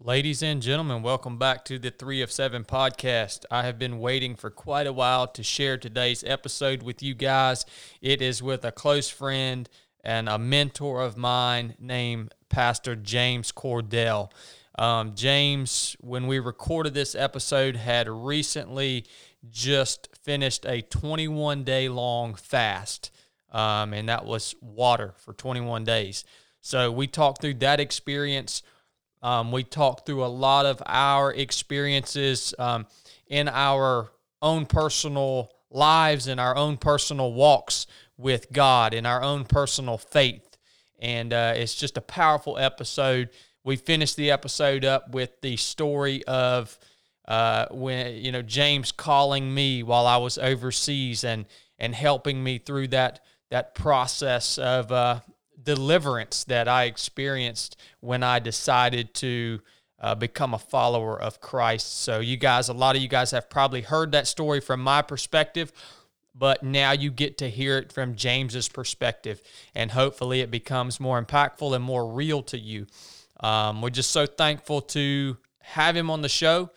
Ladies and gentlemen, welcome back to the Three of Seven podcast. I have been waiting for quite a while to share today's episode with you guys. It is with a close friend and a mentor of mine named Pastor James Cordell. Um, James, when we recorded this episode, had recently just finished a 21 day long fast, um, and that was water for 21 days. So we talked through that experience um, we talked through a lot of our experiences um, in our own personal lives and our own personal walks with God, in our own personal faith. And uh, it's just a powerful episode. We finished the episode up with the story of uh, when you know James calling me while I was overseas and and helping me through that that process of uh, deliverance that I experienced when I decided to uh, become a follower of Christ. So, you guys, a lot of you guys have probably heard that story from my perspective, but now you get to hear it from James's perspective, and hopefully it becomes more impactful and more real to you. Um, we're just so thankful to have him on the show,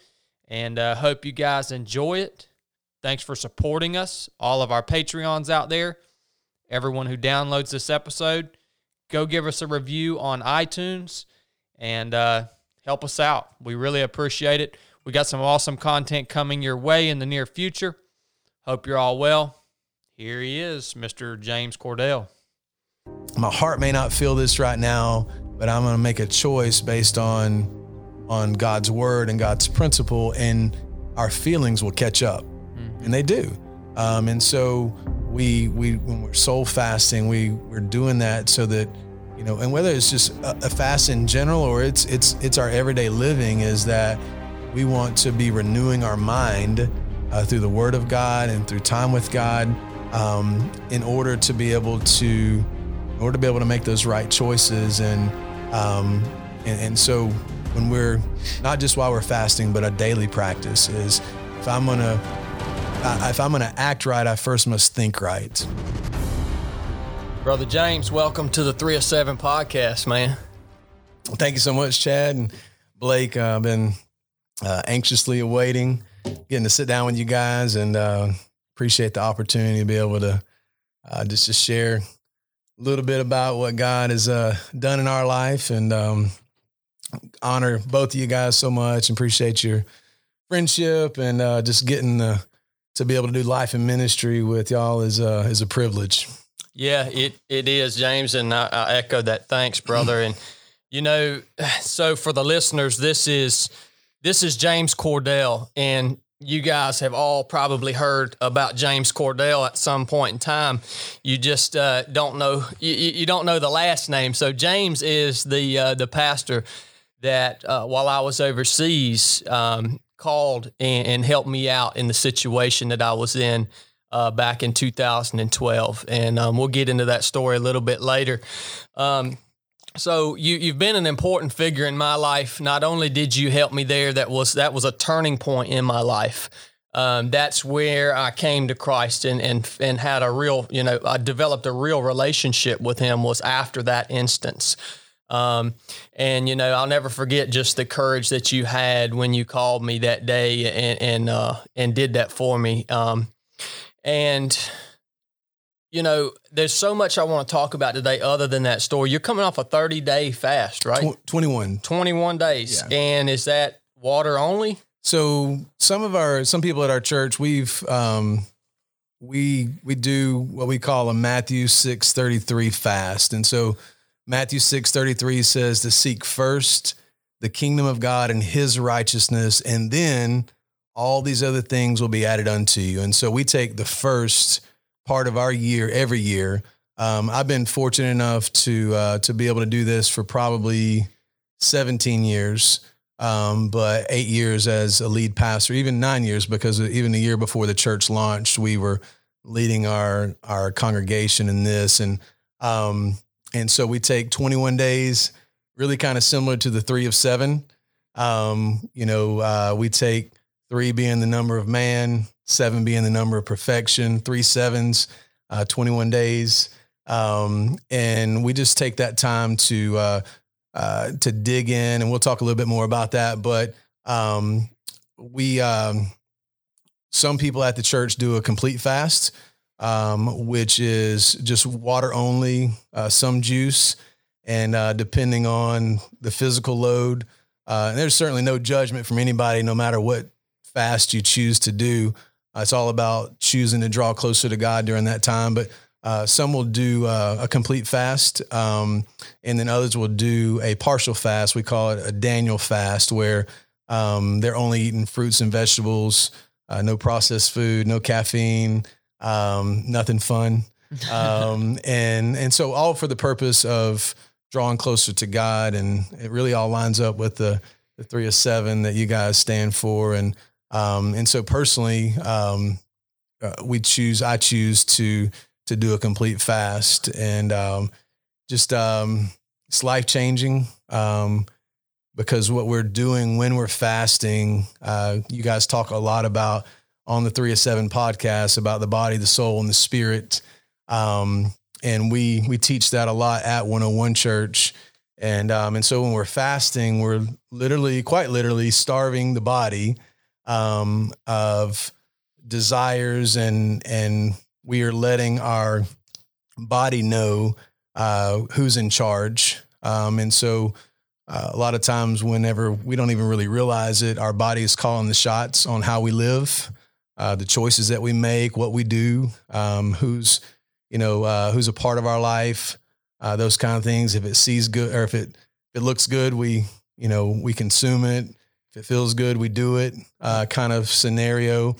and uh, hope you guys enjoy it. Thanks for supporting us, all of our Patreons out there, everyone who downloads this episode go give us a review on iTunes and uh, help us out. We really appreciate it. We got some awesome content coming your way in the near future. Hope you're all well. Here he is, Mr. James Cordell. My heart may not feel this right now, but I'm going to make a choice based on on God's word and God's principle, and our feelings will catch up, mm-hmm. and they do. Um, and so we we when we're soul fasting, we we're doing that so that you know, and whether it's just a, a fast in general or it's it's it's our everyday living, is that we want to be renewing our mind uh, through the Word of God and through time with God, um, in order to be able to in order to be able to make those right choices. And um, and, and so when we're not just while we're fasting, but a daily practice is if I'm gonna if I'm going to act right, I first must think right. Brother James, welcome to the 3 of 7 podcast, man. Well, thank you so much, Chad and Blake. Uh, I've been uh, anxiously awaiting getting to sit down with you guys and uh, appreciate the opportunity to be able to uh, just to share a little bit about what God has uh, done in our life and um, honor both of you guys so much and appreciate your friendship and uh, just getting the to be able to do life and ministry with y'all is uh, is a privilege. Yeah, it it is, James, and I, I echo that. Thanks, brother. and you know, so for the listeners, this is this is James Cordell, and you guys have all probably heard about James Cordell at some point in time. You just uh, don't know you, you don't know the last name. So James is the uh, the pastor that uh, while I was overseas, um, called and, and, helped me out in the situation that I was in uh, back in 2012. And um, we'll get into that story a little bit later. Um, so you you've been an important figure in my life. Not only did you help me there, that was that was a turning point in my life. Um, that's where I came to Christ and and and had a real you know I developed a real relationship with Him. Was after that instance. Um, and you know, I'll never forget just the courage that you had when you called me that day and and uh, and did that for me. Um, and you know, there's so much I want to talk about today other than that story. You're coming off a 30 day fast, right? Tw- 21. 21 days. Yeah. And is that water only? So some of our some people at our church, we've um we we do what we call a Matthew 633 fast. And so Matthew 6 33 says to seek first the kingdom of God and his righteousness, and then all these other things will be added unto you. And so we take the first part of our year every year. Um, I've been fortunate enough to uh, to be able to do this for probably 17 years, um, but eight years as a lead pastor, even nine years, because even the year before the church launched, we were leading our our congregation in this. And um, and so we take 21 days, really kind of similar to the three of seven. Um, you know, uh, we take three being the number of man, seven being the number of perfection, three sevens, uh, 21 days. Um, and we just take that time to, uh, uh, to dig in, and we'll talk a little bit more about that. But um, we um, some people at the church do a complete fast, um, which is just water only, uh, some juice, and uh, depending on the physical load. Uh, and there's certainly no judgment from anybody, no matter what fast you choose to do. Uh, it's all about choosing to draw closer to God during that time. But uh, some will do uh, a complete fast, um, and then others will do a partial fast. We call it a Daniel fast, where um, they're only eating fruits and vegetables, uh, no processed food, no caffeine, um, nothing fun, um, and and so all for the purpose of drawing closer to God, and it really all lines up with the the three of seven that you guys stand for, and um, and so personally, um, uh, we choose. I choose to to do a complete fast, and um, just um, it's life changing um, because what we're doing when we're fasting. Uh, you guys talk a lot about on the Three of Seven podcast about the body, the soul, and the spirit. Um, and we we teach that a lot at 101 Church. And um, and so when we're fasting, we're literally, quite literally, starving the body um, of desires and and we are letting our body know uh, who's in charge. Um, and so uh, a lot of times, whenever we don't even really realize it, our body is calling the shots on how we live, uh, the choices that we make, what we do, um, who's you know uh, who's a part of our life, uh, those kind of things. If it sees good or if it if it looks good, we you know we consume it. If it feels good, we do it. Uh, kind of scenario.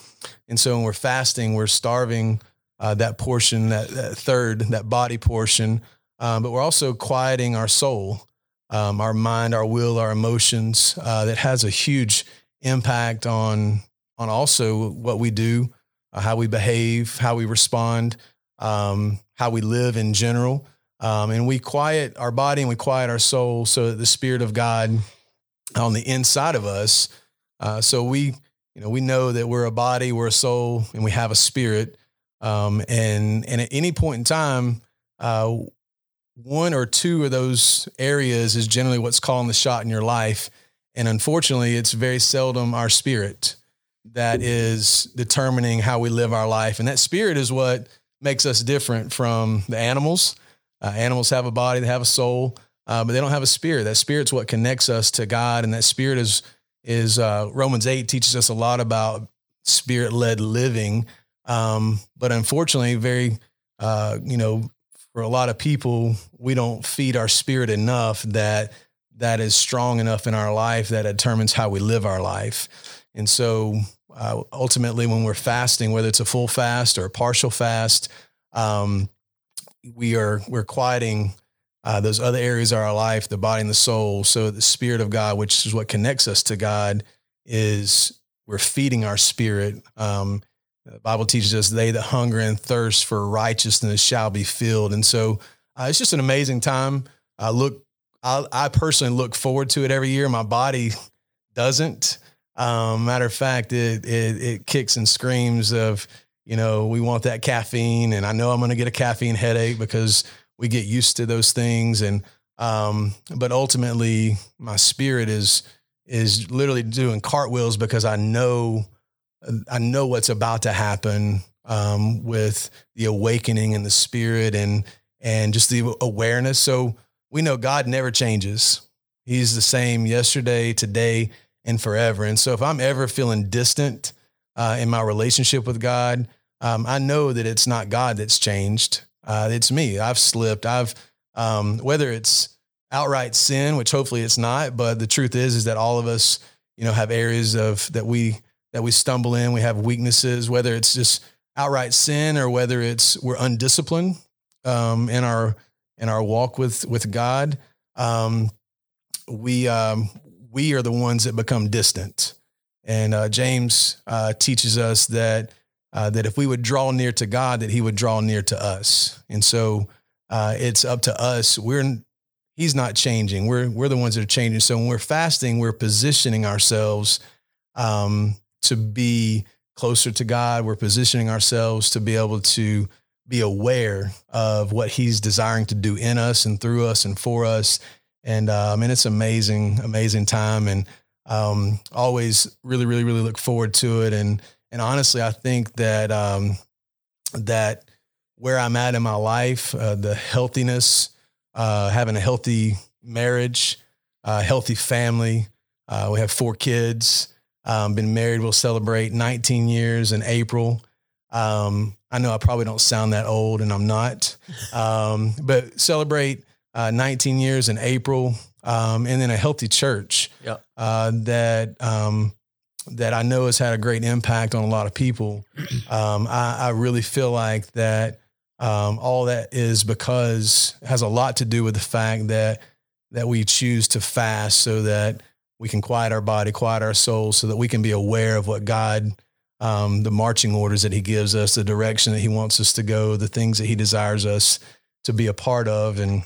And so when we're fasting, we're starving uh, that portion, that, that, third, that body portion. Um, but we're also quieting our soul, um, our mind, our will, our emotions. That has a huge impact on on also what we do, uh, how we behave, how we respond, um, how we live in general. Um, and we quiet our body and we quiet our soul so that the Spirit of God on the inside of us. Uh, so we, you know, we know that we're a body, we're a soul, and we have a spirit. Um, and and at any point in time, uh, one or two of those areas is generally what's calling the shot in your life. And unfortunately, it's very seldom our spirit that is determining how we live our life. And that spirit is what makes us different from the animals. Uh, animals have a body, they have a soul, uh, but they don't have a spirit. That spirit's what connects us to God, and that spirit is is uh, Romans eight teaches us a lot about spirit led living. Um, but unfortunately, very, uh, you know, for a lot of people, we don't feed our spirit enough that that is strong enough in our life that determines how we live our life. And so, uh, ultimately, when we're fasting, whether it's a full fast or a partial fast, um, we are we're quieting uh, those other areas of our life, the body and the soul. So the spirit of God, which is what connects us to God, is we're feeding our spirit. Um, the Bible teaches us, "They that hunger and thirst for righteousness shall be filled." And so, uh, it's just an amazing time. I look, I, I, personally look forward to it every year. My body doesn't. Um, matter of fact, it, it it kicks and screams of, you know, we want that caffeine, and I know I'm going to get a caffeine headache because we get used to those things, and um, but ultimately, my spirit is is literally doing cartwheels because I know I know what's about to happen um, with the awakening and the spirit and and just the awareness. So we know God never changes. He's the same yesterday, today, and forever. And so if I'm ever feeling distant uh, in my relationship with God, um, I know that it's not God that's changed. Uh, it's me. I've slipped. I've um, whether it's outright sin, which hopefully it's not, but the truth is is that all of us, you know, have areas of that we that we stumble in. We have weaknesses, whether it's just outright sin or whether it's we're undisciplined um, in our in our walk with with God. Um, we um, we are the ones that become distant, and uh, James uh, teaches us that uh, that if we would draw near to God, that He would draw near to us. And so uh, it's up to us. We're He's not changing. We're we're the ones that are changing. So when we're fasting, we're positioning ourselves um, to be closer to God. We're positioning ourselves to be able to be aware of what He's desiring to do in us and through us and for us. And I mean it's amazing, amazing time, and um, always really, really, really look forward to it. And and honestly, I think that um, that where I'm at in my life, uh, the healthiness, uh, having a healthy marriage, uh, healthy family. Uh, we have four kids. Um, been married. We'll celebrate 19 years in April. Um, I know I probably don't sound that old, and I'm not. Um, but celebrate uh, 19 years in April, um, and then a healthy church Yep. uh, that um, that I know has had a great impact on a lot of people. Um, I, I really feel like that um, all that is because has a lot to do with the fact that that we choose to fast so that we can quiet our body, quiet our soul, so that we can be aware of what God, um, the marching orders that He gives us, the direction that He wants us to go, the things that He desires us to be a part of, and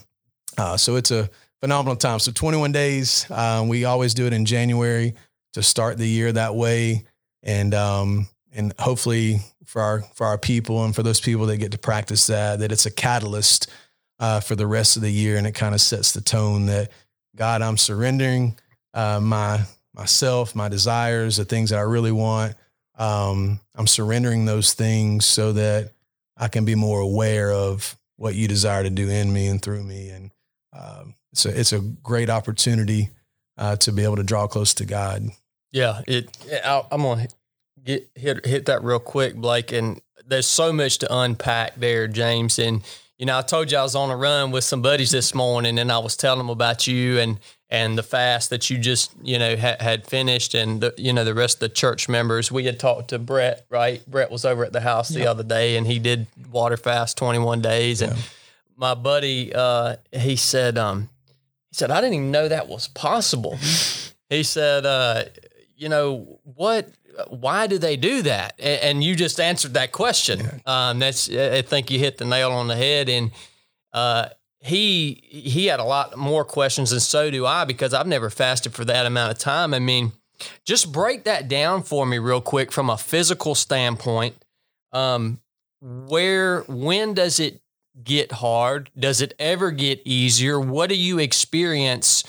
uh, so it's a phenomenal time. So 21 days. Um, we always do it in January to start the year that way, and um, and hopefully for our for our people and for those people that get to practice that, that it's a catalyst uh, for the rest of the year, and it kind of sets the tone that God, I'm surrendering uh, my myself, my desires, the things that I really want. Um, I'm surrendering those things so that I can be more aware of what you desire to do in me and through me, and um, it's a it's a great opportunity uh, to be able to draw close to God. Yeah, it. I, I'm gonna get hit hit that real quick, Blake. And there's so much to unpack there, James. And you know, I told you I was on a run with some buddies this morning, and I was telling them about you and and the fast that you just you know ha- had finished, and the, you know the rest of the church members. We had talked to Brett, right? Brett was over at the house the other day, and he did water fast 21 days, and my buddy, uh, he said, um, he said, I didn't even know that was possible. he said, uh, you know what? Why do they do that? And, and you just answered that question. Um, that's I think you hit the nail on the head. And uh, he he had a lot more questions, and so do I because I've never fasted for that amount of time. I mean, just break that down for me real quick from a physical standpoint. Um, where when does it get hard? Does it ever get easier? What do you experience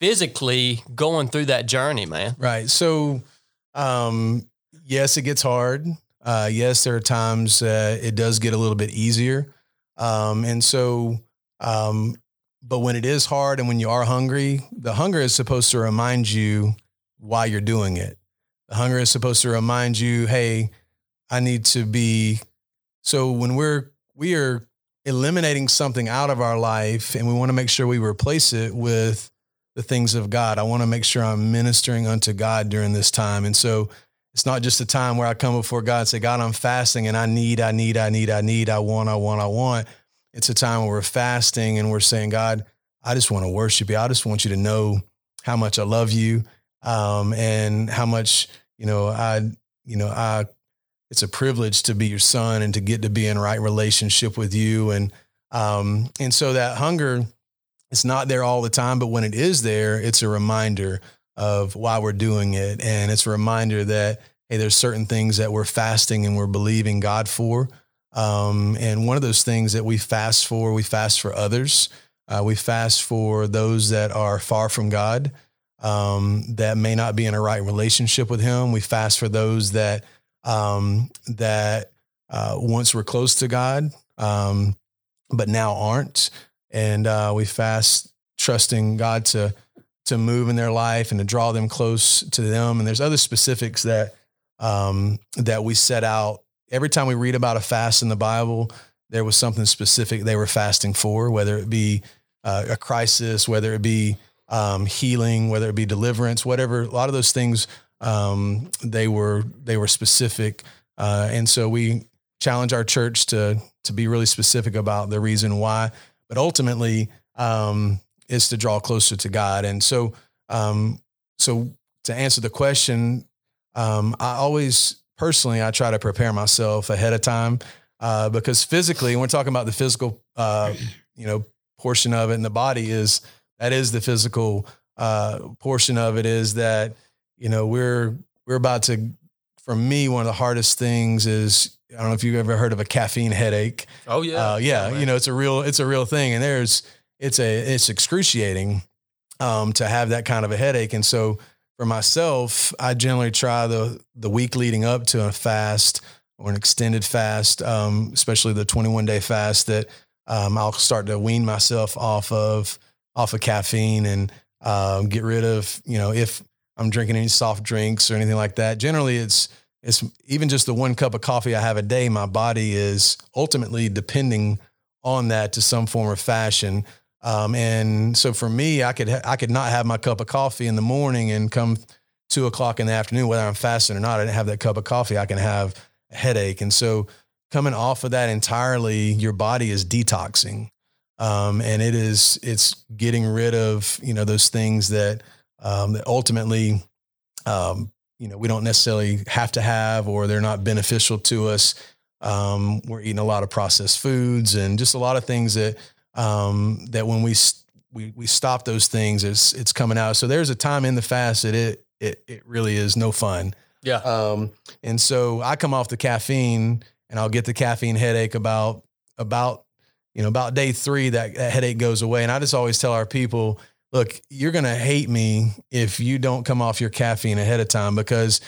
physically going through that journey, man? Right. So, um, yes, it gets hard. Uh, yes, there are times uh, it does get a little bit easier. Um, and so, um, but when it is hard and when you are hungry, the hunger is supposed to remind you why you're doing it. The hunger is supposed to remind you, hey, I need to be. So when we're we are eliminating something out of our life and we want to make sure we replace it with the things of God. I want to make sure I'm ministering unto God during this time. And so it's not just a time where I come before God and say, God, I'm fasting and I need, I need, I need, I need, I want, I want, I want. It's a time where we're fasting and we're saying, God, I just want to worship you. I just want you to know how much I love you um, and how much, you know, I, you know, I, it's a privilege to be your son and to get to be in right relationship with you. And, um, and so that hunger, it's not there all the time, but when it is there, it's a reminder of why we're doing it. And it's a reminder that, hey, there's certain things that we're fasting and we're believing God for. Um, and one of those things that we fast for, we fast for others. Uh, we fast for those that are far from God, um, that may not be in a right relationship with Him. We fast for those that um, that uh, once were close to God, um, but now aren't. And uh, we fast trusting God to to move in their life and to draw them close to them. And there's other specifics that um, that we set out every time we read about a fast in the Bible. There was something specific they were fasting for, whether it be uh, a crisis, whether it be um, healing, whether it be deliverance, whatever. A lot of those things um, they were they were specific, uh, and so we challenge our church to to be really specific about the reason why. But ultimately, um, is to draw closer to God. And so, um, so to answer the question, um, I always personally I try to prepare myself ahead of time uh, because physically, we're talking about the physical, uh, you know, portion of it, and the body is that is the physical uh, portion of it is that you know we're we're about to. For me, one of the hardest things is I don't know if you've ever heard of a caffeine headache. Oh yeah, Uh, yeah, you know, it's a real it's a real thing, and there's it's a it's excruciating. um, to have that kind of a headache. And so for myself, I generally try the the week leading up to a fast or an extended fast, um, especially the 21 day fast that um, I'll start to wean myself off of off of caffeine and um, get rid of you know if I'm drinking any soft drinks or anything like that. Generally, it's it's even just the one cup of coffee I have a day. My body is ultimately depending on that to some form or fashion. Um, and so for me, I could I could not have my cup of coffee in the morning and come two o'clock in the afternoon, whether I'm fasting or not. I didn't have that cup of coffee. I can have a headache, and so coming off of that entirely, your body is detoxing, um, and it is it's getting rid of you know those things that um, that ultimately um, you know we don't necessarily have to have or they're not beneficial to us. Um, we're eating a lot of processed foods and just a lot of things that um, that when we we we stop those things, it's it's coming out. So there's a time in the fast that it it it really is no fun. Yeah. Um, and so I come off the caffeine and I'll get the caffeine headache about about you know about day three that, that headache goes away. And I just always tell our people, look, you're gonna hate me if you don't come off your caffeine ahead of time because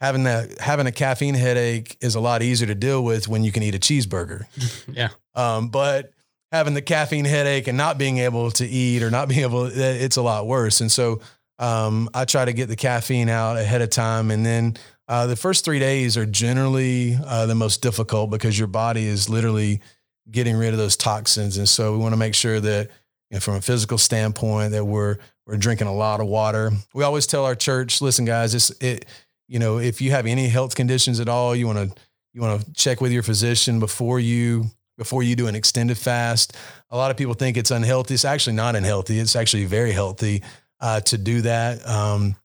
having that having a caffeine headache is a lot easier to deal with when you can eat a cheeseburger. yeah. Um, but having the caffeine headache and not being able to eat or not being able, it's a lot worse. And so um, I try to get the caffeine out ahead of time. And then uh, the first three days are generally uh, the most difficult because your body is literally getting rid of those toxins. And so we want to make sure that know, from a physical standpoint that we're, we're drinking a lot of water. We always tell our church, listen, guys, it's, it, you know, if you have any health conditions at all, you want to, you want to check with your physician before you before you do an extended fast. A lot of people think it's unhealthy. It's actually not unhealthy. It's actually very healthy uh, to do that. Um,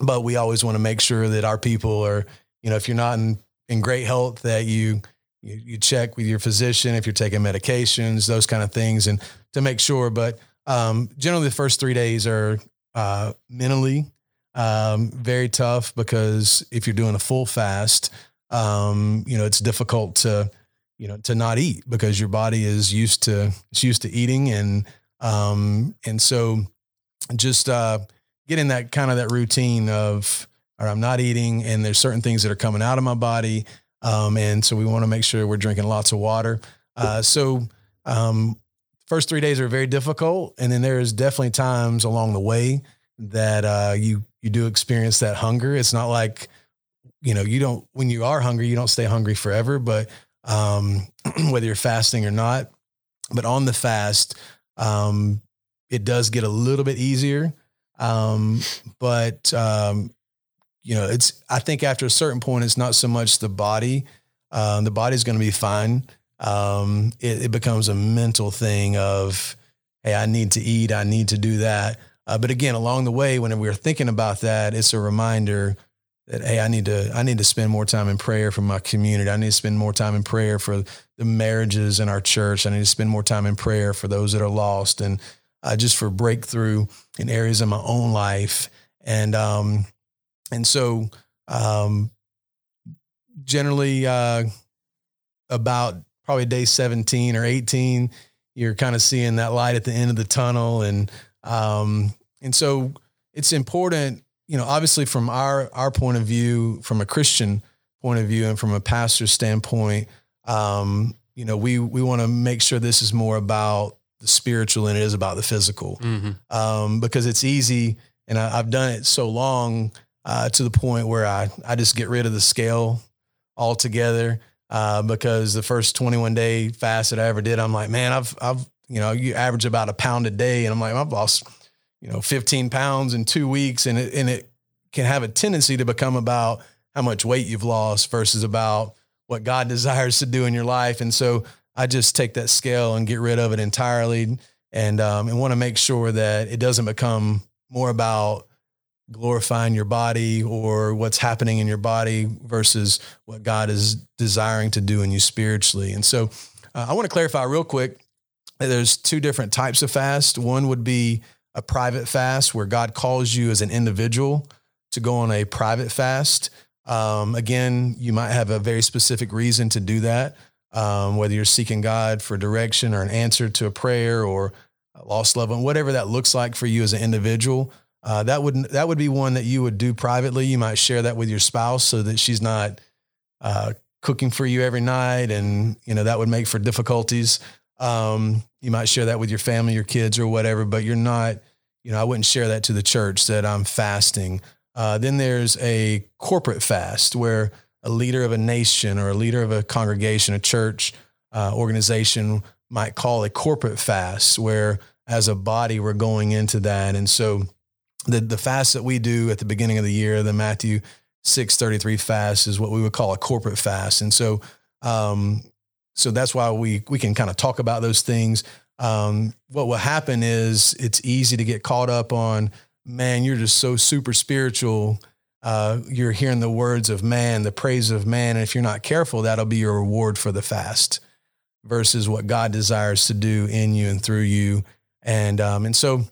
but we always want to make sure that our people are, you know, if you're not in, in great health, that you, you, you check with your physician if you're taking medications, those kind of things, and to make sure. But um, generally, the first three days are uh, mentally um, very tough because if you're doing a full fast, um, you know, it's difficult to you know to not eat because your body is used to it's used to eating and um and so just uh getting that kind of that routine of or I'm not eating and there's certain things that are coming out of my body um and so we want to make sure we're drinking lots of water uh so um first 3 days are very difficult and then there's definitely times along the way that uh you you do experience that hunger it's not like you know you don't when you are hungry you don't stay hungry forever but um, whether you're fasting or not. But on the fast, um, it does get a little bit easier. Um, but um, you know, it's I think after a certain point, it's not so much the body. Um, the body's going to be fine. Um, it, it, becomes a mental thing of, hey, I need to eat, I need to do that. Uh, but again, along the way, when we're thinking about that, it's a reminder that hey i need to i need to spend more time in prayer for my community i need to spend more time in prayer for the marriages in our church i need to spend more time in prayer for those that are lost and uh, just for breakthrough in areas of my own life and um and so um generally uh about probably day 17 or 18 you're kind of seeing that light at the end of the tunnel and um and so it's important you know, obviously from our our point of view, from a Christian point of view, and from a pastor's standpoint, um, you know, we we want to make sure this is more about the spiritual than it is about the physical, mm-hmm. um, because it's easy, and I, have done it so long uh, to the point where I I just get rid of the scale altogether. Uh, because the first 21 day fast that I ever did, I'm like, man, I've I've you know, you average about a pound a day, and I'm like, I've lost you know, 15 pounds in two weeks. And it, and it can have a tendency to become about how much weight you've lost versus about what God desires to do in your life. And so I just take that scale and get rid of it entirely and, um, and want to make sure that it doesn't become more about glorifying your body or what's happening in your body versus what God is desiring to do in you spiritually. And so uh, I want to clarify real quick there's two different types of fast. One would be a private fast where God calls you as an individual to go on a private fast. Um, again, you might have a very specific reason to do that, um, whether you're seeking God for direction or an answer to a prayer or lost loved one, whatever that looks like for you as an individual. Uh, that would that would be one that you would do privately. You might share that with your spouse so that she's not uh, cooking for you every night, and you know that would make for difficulties. Um, you might share that with your family, your kids, or whatever. But you're not, you know, I wouldn't share that to the church that I'm fasting. Uh, then there's a corporate fast where a leader of a nation or a leader of a congregation, a church uh, organization might call a corporate fast, where as a body we're going into that, and so the the fast that we do at the beginning of the year, the Matthew six thirty three fast, is what we would call a corporate fast, and so um, so that's why we we can kind of talk about those things. Um, what will happen is it's easy to get caught up on, man, you're just so super spiritual. Uh, you're hearing the words of man, the praise of man, and if you're not careful, that'll be your reward for the fast, versus what God desires to do in you and through you. And um, and so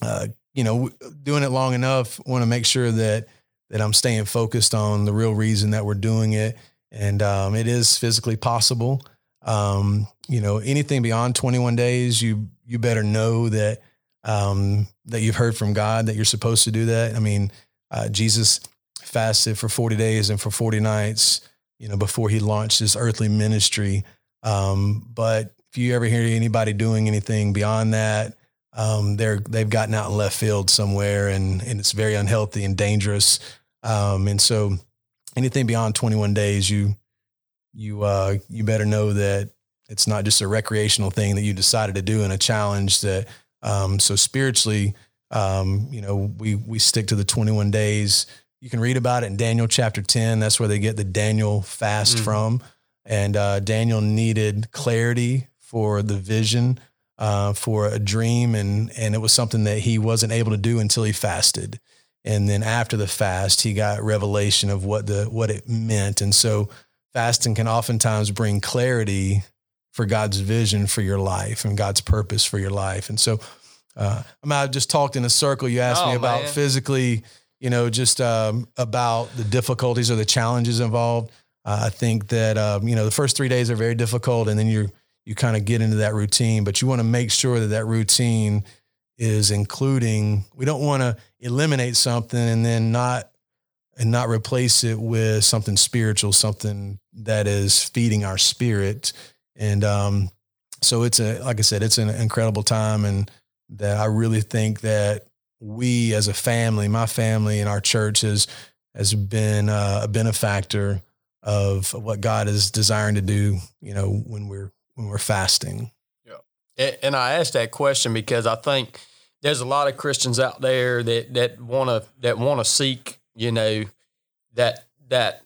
uh, you know, doing it long enough, want to make sure that that I'm staying focused on the real reason that we're doing it, and um, it is physically possible. Um, you know, anything beyond 21 days, you you better know that um, that you've heard from God that you're supposed to do that. I mean, uh, Jesus fasted for 40 days and for 40 nights, you know, before he launched his earthly ministry. Um, but if you ever hear anybody doing anything beyond that, um, they're they've gotten out in left field somewhere, and and it's very unhealthy and dangerous. Um, and so, anything beyond 21 days, you you uh, you better know that it's not just a recreational thing that you decided to do and a challenge. That um, so spiritually, um, you know, we we stick to the 21 days. You can read about it in Daniel chapter 10. That's where they get the Daniel fast mm. from. And uh, Daniel needed clarity for the vision uh, for a dream, and and it was something that he wasn't able to do until he fasted, and then after the fast, he got revelation of what the what it meant, and so fasting can oftentimes bring clarity for God's vision for your life and God's purpose for your life, and so. Uh, I mean, I just talked in a circle. You asked oh, me about man. physically, you know, just um, about the difficulties or the challenges involved. Uh, I think that um, you know the first three days are very difficult, and then you're you kind of get into that routine, but you want to make sure that that routine is including, we don't want to eliminate something and then not, and not replace it with something spiritual, something that is feeding our spirit. And, um, so it's a, like I said, it's an incredible time. And that I really think that we as a family, my family and our church has, has been uh, a benefactor of what God is desiring to do, you know, when we're when we're fasting. Yeah. And I asked that question because I think there's a lot of Christians out there that that want to that want to seek, you know, that that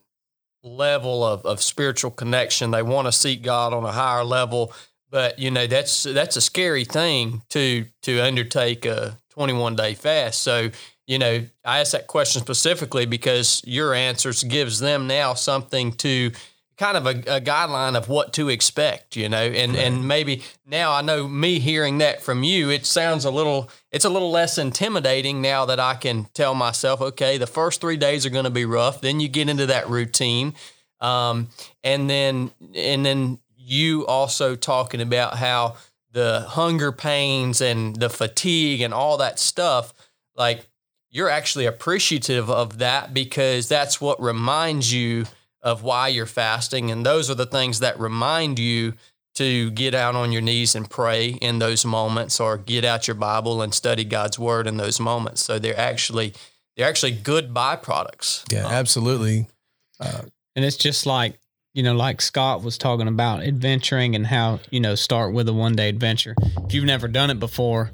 level of, of spiritual connection. They want to seek God on a higher level, but you know that's that's a scary thing to to undertake a 21 day fast. So you know, I asked that question specifically because your answers gives them now something to kind of a, a, guideline of what to expect, you know, and right. and maybe now I know me hearing that from you, it sounds a little it's a little less intimidating now that I can tell myself, okay, the first three days are going to be rough. Then you get into that routine, um, and then and then you also talking about how the hunger pains and the fatigue and all that stuff, like you're actually appreciative of that because that's what reminds you of why you're fasting. And those are the things that remind you to get out on your knees and pray in those moments or get out your Bible and study God's word in those moments. So they're actually they're actually good byproducts. Yeah, absolutely. Uh, and it's just like, you know, like Scott was talking about adventuring and how, you know, start with a one day adventure. If you've never done it before,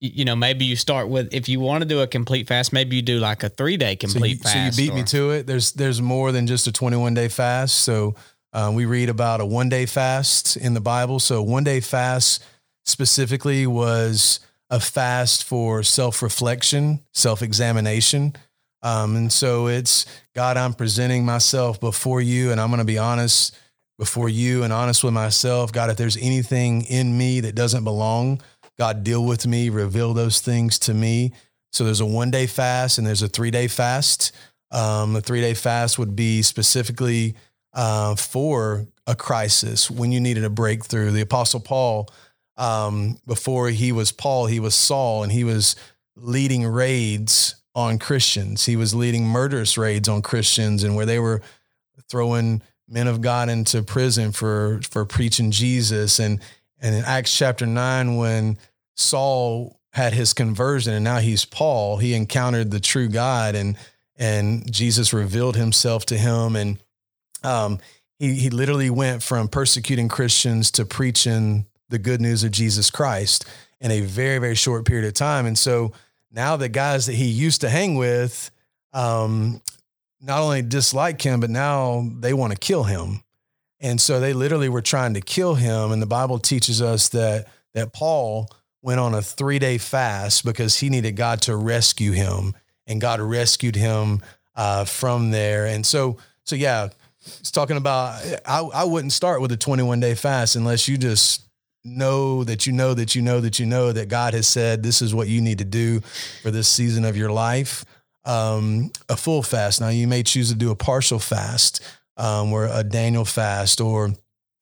you know, maybe you start with if you want to do a complete fast, maybe you do like a three day complete so you, fast. So you beat or, me to it. There's there's more than just a 21 day fast. So um, we read about a one day fast in the Bible. So one day fast specifically was a fast for self reflection, self examination. Um, and so it's God, I'm presenting myself before you, and I'm going to be honest before you and honest with myself. God, if there's anything in me that doesn't belong, God, deal with me, reveal those things to me. So there's a one day fast and there's a three day fast. Um, the three day fast would be specifically uh, for a crisis when you needed a breakthrough. The Apostle Paul um, before he was Paul, he was Saul, and he was leading raids on Christians. He was leading murderous raids on Christians, and where they were throwing men of God into prison for for preaching Jesus. And and in Acts chapter nine, when Saul had his conversion and now he's Paul, he encountered the true God and and Jesus revealed himself to him and um, he he literally went from persecuting Christians to preaching the good news of Jesus Christ in a very very short period of time. And so now the guys that he used to hang with um, not only dislike him, but now they want to kill him. And so they literally were trying to kill him. And the Bible teaches us that that Paul went on a three day fast because he needed God to rescue him, and God rescued him uh, from there. And so, so yeah, it's talking about. I, I wouldn't start with a 21 day fast unless you just know that you know that you know that you know that God has said this is what you need to do for this season of your life. Um, a full fast. Now you may choose to do a partial fast, um, or a Daniel fast, or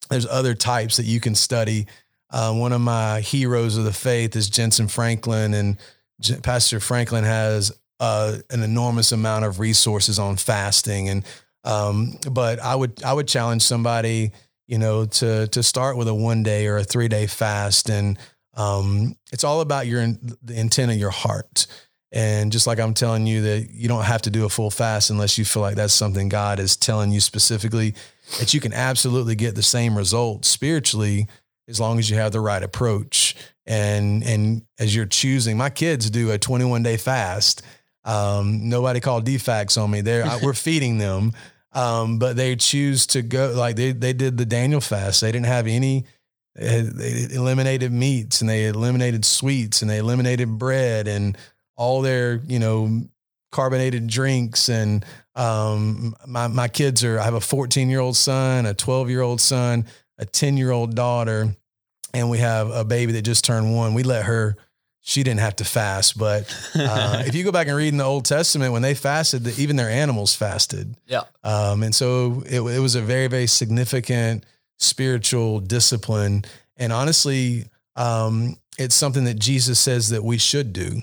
there's other types that you can study. Uh, one of my heroes of the faith is Jentezen Franklin, and J- Pastor Franklin has uh, an enormous amount of resources on fasting. And um, but I would I would challenge somebody you know, to to start with a one day or a three day fast, and um, it's all about your the intent of your heart. And just like I'm telling you that you don't have to do a full fast unless you feel like that's something God is telling you specifically, that you can absolutely get the same results spiritually as long as you have the right approach. And and as you're choosing, my kids do a 21 day fast. Um, nobody called DFACs on me. There, we're feeding them. Um, but they choose to go like they they did the Daniel fast. They didn't have any. They eliminated meats and they eliminated sweets and they eliminated bread and all their you know carbonated drinks and um, my my kids are. I have a 14 year old son, a 12 year old son, a 10 year old daughter, and we have a baby that just turned one. We let her she didn't have to fast. But uh, if you go back and read in the Old Testament, when they fasted, even their animals fasted. Yeah. Um, and so it, it, was a very, very significant spiritual discipline. And honestly, um, it's something that Jesus says that we should do.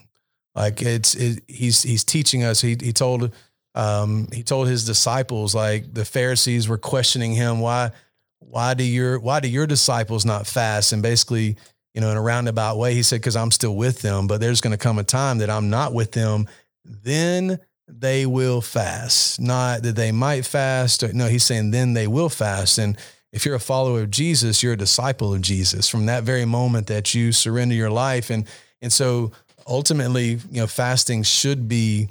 Like it's, it, he's, he's teaching us. He, he told, um, he told his disciples, like the Pharisees were questioning him, why, why do your, why do your disciples not fast? And basically, you know, in a roundabout way. He said, because I'm still with them, but there's going to come a time that I'm not with them. Then they will fast. Not that they might fast. Or, no, he's saying then they will fast. And if you're a follower of Jesus, you're a disciple of Jesus from that very moment that you surrender your life. And, and so ultimately, you know, fasting should be,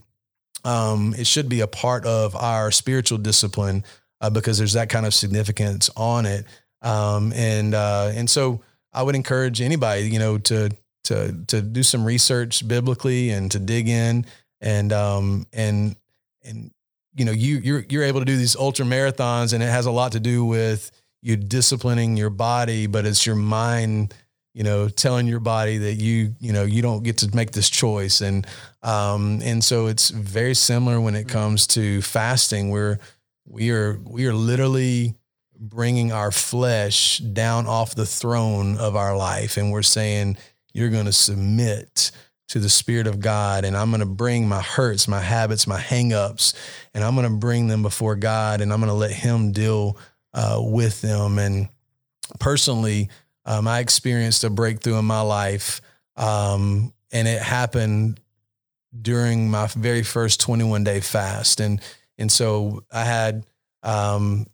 um, it should be a part of our spiritual discipline uh, because there's that kind of significance on it. Um, and, uh, and so, I would encourage anybody, you know, to to to do some research biblically and to dig in and um and and you know you you're you're able to do these ultra marathons and it has a lot to do with you disciplining your body but it's your mind you know telling your body that you you know you don't get to make this choice and um and so it's very similar when it comes to fasting where we are we are literally bringing our flesh down off the throne of our life. And we're saying, you're going to submit to the Spirit of God. And I'm going to bring my hurts, my habits, my hangups, and I'm going to bring them before God and I'm going to let Him deal uh, with them. And personally, um, I experienced a breakthrough in my life. Um, and it happened during my very first 21 day fast. And, and so I had, um,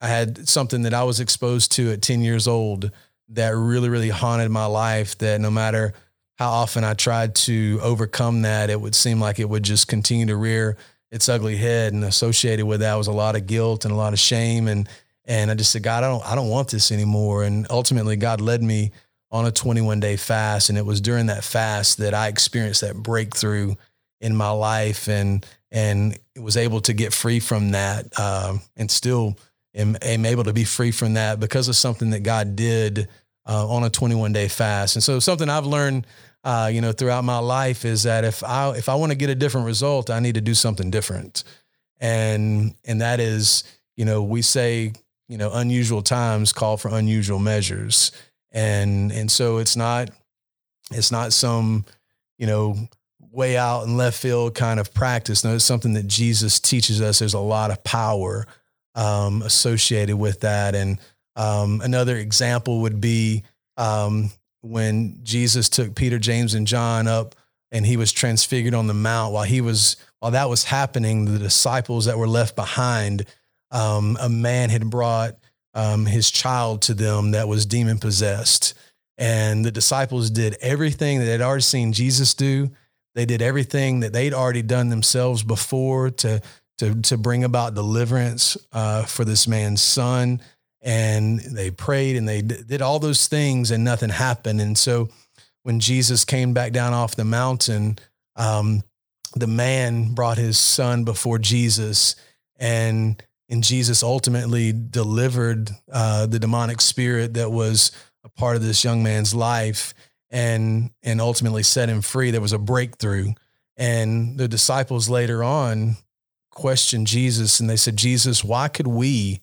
I had something that I was exposed to at 10 years old that really, really haunted my life. That no matter how often I tried to overcome that, it would seem like it would just continue to rear its ugly head. And associated with that was a lot of guilt and a lot of shame. And and I just said, God, I don't I don't want this anymore. And ultimately, God led me on a 21 day fast, and it was during that fast that I experienced that breakthrough in my life, and and was able to get free from that, um, and still am, am able to be free from that because of something that God did uh, on a 21 day fast. And so something I've learned, uh, you know, throughout my life is that if I if I want to get a different result, I need to do something different. And and that is, you know, we say, you know, unusual times call for unusual measures. and and so it's not it's not some you know way out in left field kind of practice. No, it's something that Jesus teaches us. There's a lot of power um, associated with that. And um, another example would be um, when Jesus took Peter, James, and John up, and he was transfigured on the mount. While he was while that was happening, the disciples that were left behind, um, a man had brought um, his child to them that was demon possessed. And the disciples did everything that they'd already seen Jesus do. They did everything that they'd already done themselves before to, to, to bring about deliverance uh, for this man's son. And they prayed and they did all those things and nothing happened. And so when Jesus came back down off the mountain, um, the man brought his son before Jesus and and Jesus ultimately delivered uh, the demonic spirit that was a part of this young man's life and and ultimately set him free. There was a breakthrough, and the disciples later on questioned Jesus, and they said, "Jesus, why could we,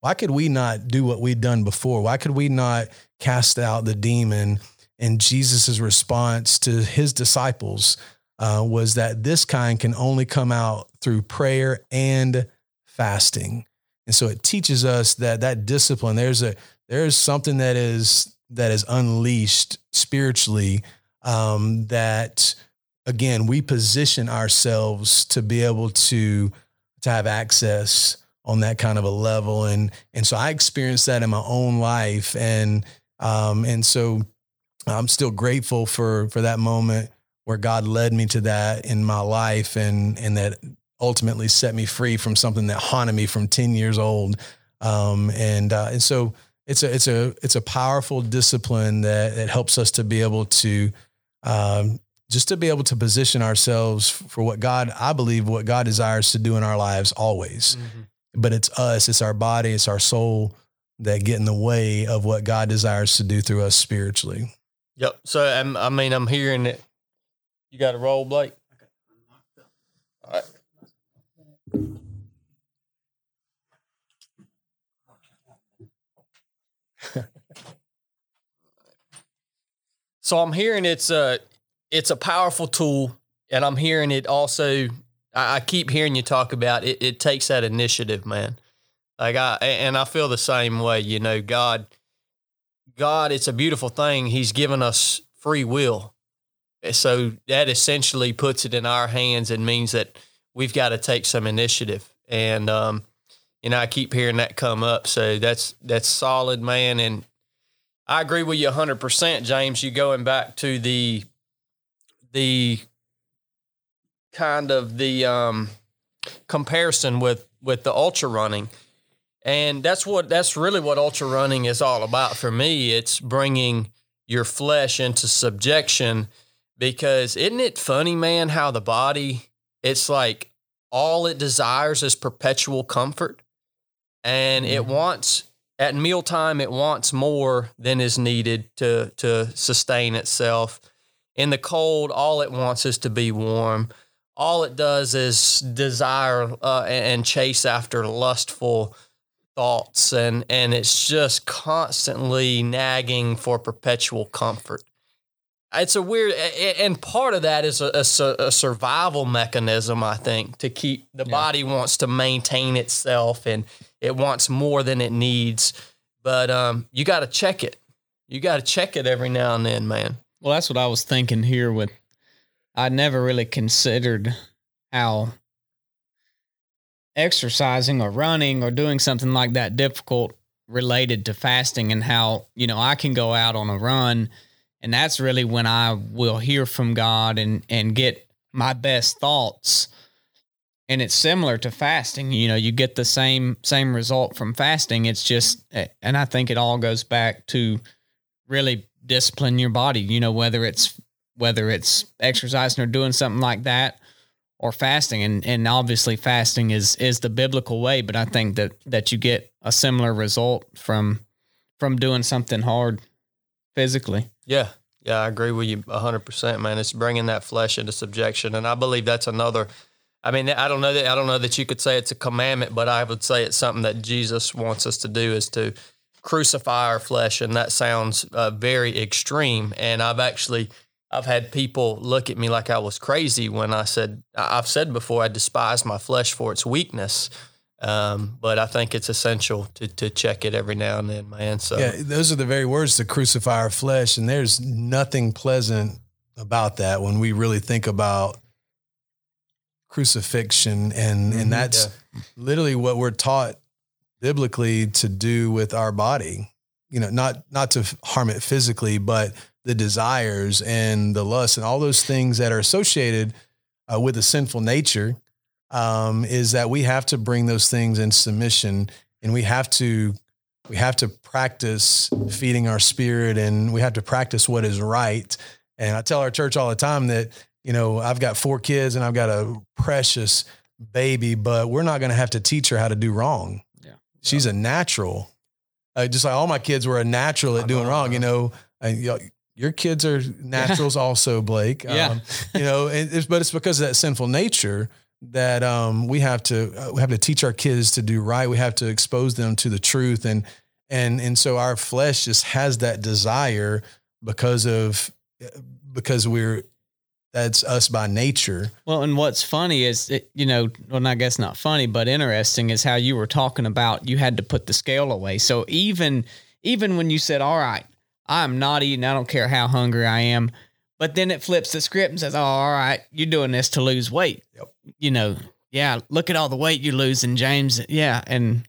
why could we not do what we'd done before? Why could we not cast out the demon?" And Jesus's response to his disciples uh, was that this kind can only come out through prayer and fasting. And so it teaches us that that discipline, there's a there's something that is that is unleashed spiritually um, that again we position ourselves to be able to to have access on that kind of a level and and so I experienced that in my own life and um, and so I'm still grateful for for that moment where God led me to that in my life and and that ultimately set me free from something that haunted me from 10 years old. Um, and, uh, and so it's a, it's a, it's a powerful discipline that, that helps us to be able to, um, just to be able to position ourselves for what God, I believe what God desires to do in our lives always. Mm-hmm. But it's us, it's our body, it's our soul that get in the way of what God desires to do through us spiritually. Yep. So I'm, I mean, I'm hearing it. You got a roll, Blake? All right. So I'm hearing it's a it's a powerful tool, and I'm hearing it also. I, I keep hearing you talk about it. It takes that initiative, man. Like I and I feel the same way. You know, God, God, it's a beautiful thing. He's given us free will, so that essentially puts it in our hands and means that we've got to take some initiative. And um, you know, I keep hearing that come up. So that's that's solid, man. And I agree with you hundred percent, James. You going back to the the kind of the um, comparison with with the ultra running. And that's what that's really what ultra running is all about for me. It's bringing your flesh into subjection because isn't it funny, man, how the body it's like all it desires is perpetual comfort and mm-hmm. it wants at mealtime it wants more than is needed to to sustain itself in the cold all it wants is to be warm all it does is desire uh, and chase after lustful thoughts and and it's just constantly nagging for perpetual comfort it's a weird, and part of that is a, a, a survival mechanism. I think to keep the yeah. body wants to maintain itself, and it wants more than it needs. But um, you got to check it. You got to check it every now and then, man. Well, that's what I was thinking here. With I never really considered how exercising or running or doing something like that difficult related to fasting, and how you know I can go out on a run and that's really when I will hear from God and and get my best thoughts. And it's similar to fasting. You know, you get the same same result from fasting. It's just, eh, and I think it all goes back to really discipline your body. You know, whether it's whether it's exercising or doing something like that, or fasting. And and obviously, fasting is is the biblical way. But I think that that you get a similar result from from doing something hard physically. Yeah. Yeah, I agree with you 100%, man. It's bringing that flesh into subjection. And I believe that's another I mean, I don't know that I don't know that you could say it's a commandment, but I would say it's something that Jesus wants us to do is to crucify our flesh, and that sounds uh, very extreme. And I've actually I've had people look at me like I was crazy when I said I've said before I despise my flesh for its weakness. Um, but I think it's essential to to check it every now and then, man. So Yeah, those are the very words to crucify our flesh. And there's nothing pleasant about that when we really think about crucifixion. And, Mhm, and that's literally what we're taught biblically to do with our body. You know, not not to harm it physically, but the desires and the lust and all those things that are associated uh, with a sinful nature um, is that we have to bring those things in submission and we have to we have to practice feeding our spirit and we have to practice what is right and i tell our church all the time that you know i've got four kids and i've got a precious baby but we're not going to have to teach her how to do wrong. Yeah. she's a natural. Uh, just like all my kids were a natural at I doing know, wrong I you know. and, you know, your kids are naturals also blake. Yeah. um, you know and it's, but it's because of that sinful nature that um, we have to uh, we have to teach our kids to do right. We have to expose them to the truth, and and and so our flesh just has that desire because of because we're that's us by nature. Well, and what's funny is, it, you know, well, I guess not funny, but interesting is how you were talking about you had to put the scale away. So even even when you said, "All right, I'm not eating. I don't care how hungry I am," but then it flips the script and says, "Oh, all right, you're doing this to lose weight." Yep. You know, yeah. Look at all the weight you're losing, James. Yeah, and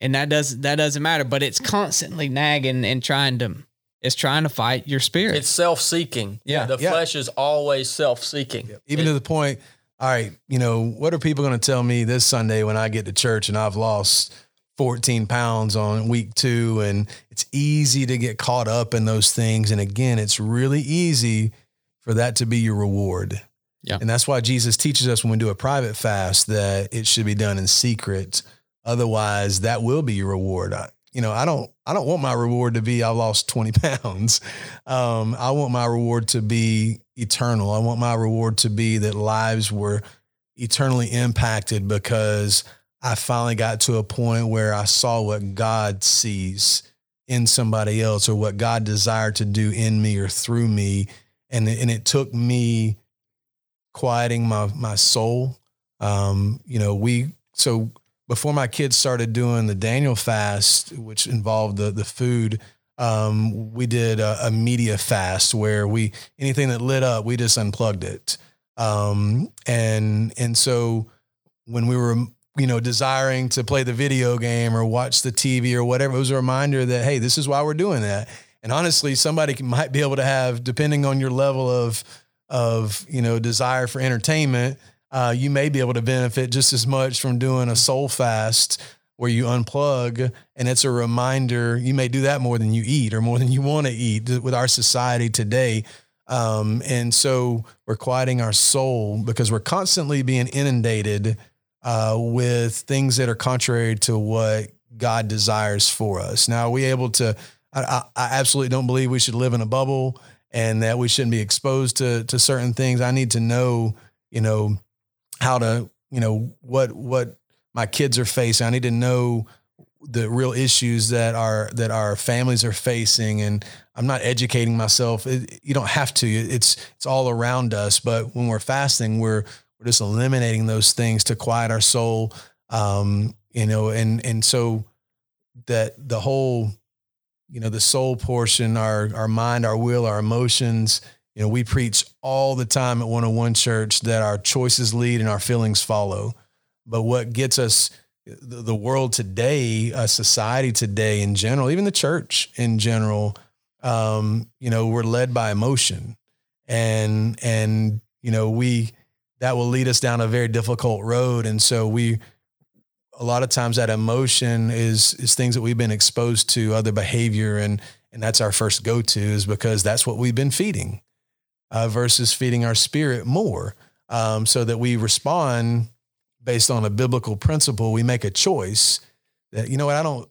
and that doesn't that doesn't matter. But it's constantly nagging and trying to it's trying to fight your spirit. it's self seeking. Yeah. the Yeah. flesh is always self seeking. Even to the point, all right, you know, what are people going to tell me this Sunday when I get to church and I've lost 14 pounds on week two? And it's easy to get caught up in those things. And again, it's really easy for that to be your reward. Yeah. And that's why Jesus teaches us when we do a private fast that it should be done in secret. Otherwise, that will be your reward. You know, I don't, I don't want my reward to be I lost 20 pounds. Um, I want my reward to be eternal. I want my reward to be that lives were eternally impacted because I finally got to a point where I saw what God sees in somebody else or what God desired to do in me or through me. And, and it took me quieting my, my soul. Um, you know, we, so before my kids started doing the Daniel fast, which involved the, the food, um, we did a, a media fast where we, anything that lit up, we just unplugged it. Um, and, and so when we were, you know, desiring to play the video game or watch the TV or whatever, it was a reminder that, Hey, this is why we're doing that. And honestly, somebody might be able to have, depending on your level of, of, you know, desire for entertainment, uh, you may be able to benefit just as much from doing a soul fast where you unplug and it's a reminder you may do that more than you eat or more than you want to eat with our society today. Um, and so we're quieting our soul because we're constantly being inundated uh, with things that are contrary to what god desires for us. Now are we able to I, I, absolutely don't believe we should live in a bubble and that we shouldn't be exposed to to certain things. I need to know you know how to you know what what my kids are facing. I need to know the real issues that our that our families are facing, and I'm not educating myself. It, you don't have to. It's it's all around us. But when we're fasting, we're we're just eliminating those things to quiet our soul. Um, you know, and and so that the whole, you know, the soul portion, our our mind, our will, our emotions. You know, we preach all the time at 101 Church that our choices lead and our feelings follow. But what gets us, the, world today, uh, society today in general, even the church in general, um, you know, we're led by emotion, and and you know we that will lead us down a very difficult road, and so we. A lot of times, that emotion is is things that we've been exposed to, other behavior, and and that's our first go to, is because that's what we've been feeding, uh, versus feeding our spirit more, um, so that we respond based on a biblical principle, we make a choice that, you know what, I don't,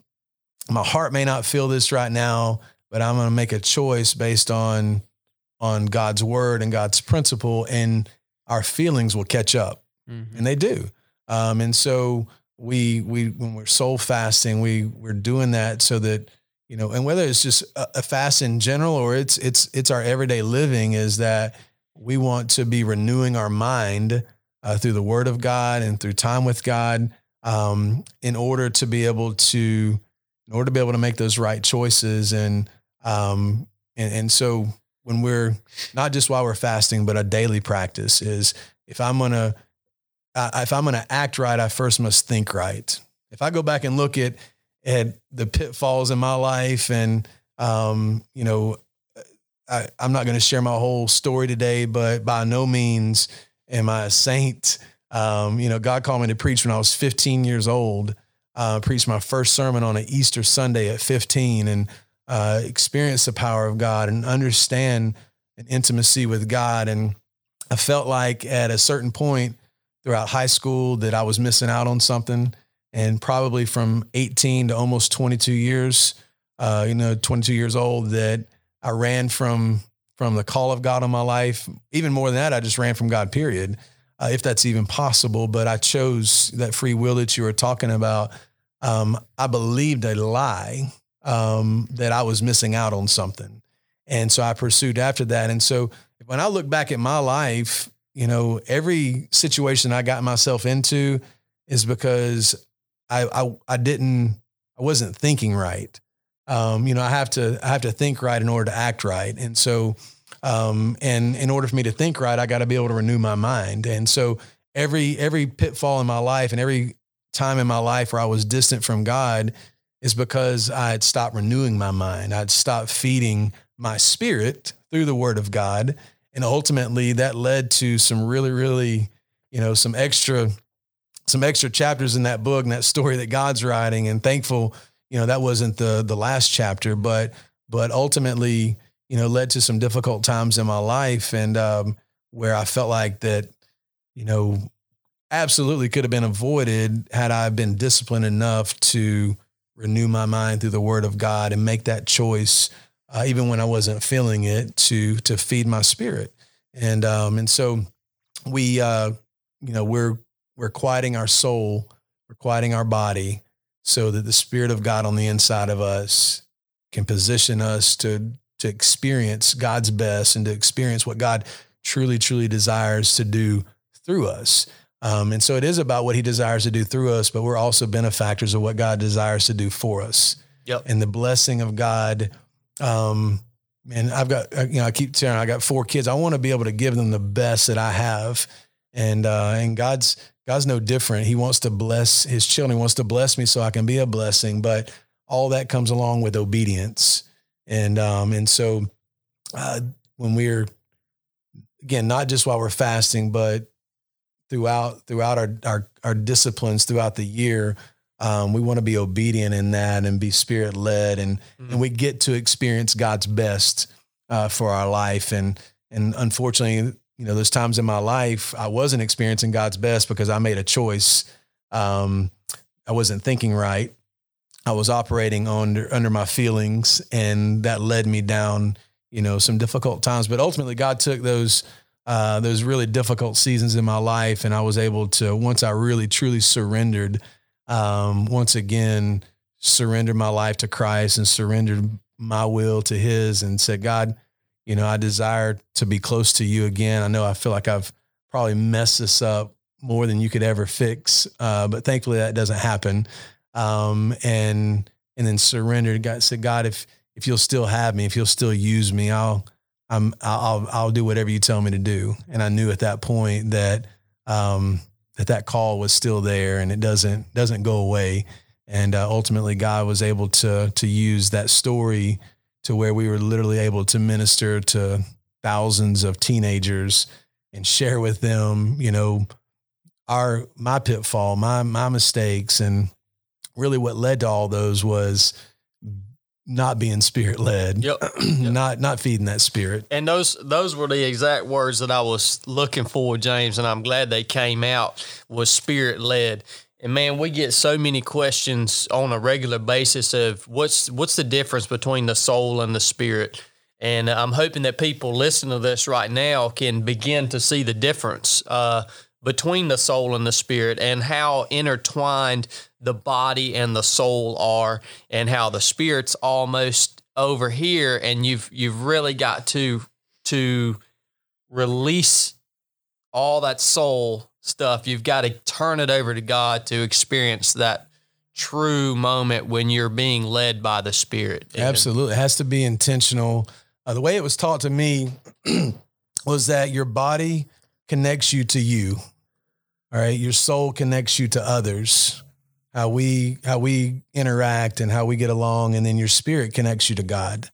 my heart may not feel this right now, but I'm going to make a choice based on, on God's word and God's principle and our feelings will catch up Mhm. and they do. Um, and so we we when we're soul fasting, we we're doing that so that you know, and whether it's just a, a fast in general or it's it's it's our everyday living, is that we want to be renewing our mind uh, through the Word of God and through time with God, um, in order to be able to in order to be able to make those right choices and um, and, and so when we're not just while we're fasting, but a daily practice is if I'm gonna uh, if I'm gonna act right, I first must think right. If I go back and look at at the pitfalls in my life, and um, you know, I, I'm not going to share my whole story today, but by no means am I a saint. Um, you know, God called me to preach when I was 15 years old. Uh, preached my first sermon on an Easter Sunday at 15, and uh, experience the power of God and understand an intimacy with God. And I felt like at a certain point throughout high school that I was missing out on something. And probably from 18 to almost 22 years, uh, you know, 22 years old, that I ran from from the call of God on my life. Even more than that, I just ran from God. Period, uh, if that's even possible. But I chose that free will that you were talking about. Um, I believed a lie um, that I was missing out on something. And so I pursued after that. And so when I look back at my life, you know, every situation I got myself into is because I, I, I didn't, I wasn't thinking right. Um, you know, I have to, I have to think right in order to act right. And so, um, and in order for me to think right, I got to be able to renew my mind. And so every, every pitfall in my life and every time in my life where I was distant from God, is because I had stopped renewing my mind. I'd stopped feeding my spirit through the word of God. And ultimately that led to some really, really, you know, some extra, some extra chapters in that book and that story that God's writing. And thankful, you know, that wasn't the the last chapter, but but ultimately, you know, led to some difficult times in my life and um, where I felt like that, you know, absolutely could have been avoided had I been disciplined enough to renew my mind through the word of God and make that choice, uh, even when I wasn't feeling it to, to feed my spirit. And, um, and so we, uh, you know, we're, we're quieting our soul, we're quieting our body so that the spirit of God on the inside of us can position us to, to experience God's best and to experience what God truly, truly desires to do through us. Um, and so it is about what he desires to do through us, but we're also benefactors of what God desires to do for us. Yep. And the blessing of God. Um, and I've got, uh, you know, I keep telling, I got four kids. I want to be able to give them the best that I have. And, uh, and God's, God's no different. He wants to bless his children. He wants to bless me so I can be a blessing, but all that comes along with obedience. And, um, and so, uh, when we're, again, not just while we're fasting, but throughout throughout our our, our disciplines throughout the year. Um, we want to be obedient in that and be spirit led, and mm-hmm. and we get to experience God's best uh, for our life. And and unfortunately, you know, there's times in my life I wasn't experiencing God's best because I made a choice. Um, I wasn't thinking right. I was operating under under my feelings, and that led me down, you know, some difficult times. But ultimately, God took those uh, those really difficult seasons in my life, and I was able to once I really truly surrendered, um, once again surrendered my life to Christ and surrendered my will to His, and said, God, you know, I desire to be close to You again. I know I feel like I've probably messed this up more than you could ever fix, uh, but thankfully that doesn't happen. Um, and and then surrendered. God said, God, if if you'll still have me, if you'll still use me, I'll I'm I'll I'll do whatever you tell me to do. And I knew at that point that um, that that call was still there and it doesn't doesn't go away. And uh, ultimately, God was able to to use that story to where we were literally able to minister to thousands of teenagers and share with them, you know, our my pitfall, my my mistakes, and really what led to all those was not being spirit led. Yep. yep. not not feeding that spirit. And those those were the exact words that I was looking for, James, and I'm glad they came out was spirit led. And man, we get so many questions on a regular basis of what's what's the difference between the soul and the spirit. And I'm hoping that people listening to this right now can begin to see the difference. Uh, between the soul and the spirit and how intertwined the body and the soul are and how the spirit's almost over here and you've you've really got to to release all that soul stuff you've got to turn it over to God to experience that true moment when you're being led by the spirit Absolutely. It has to be intentional. Uh, the way it was taught to me was that your body connects you to you. All right. Your soul connects you to others. How we how we interact and how we get along, and then your spirit connects you to God.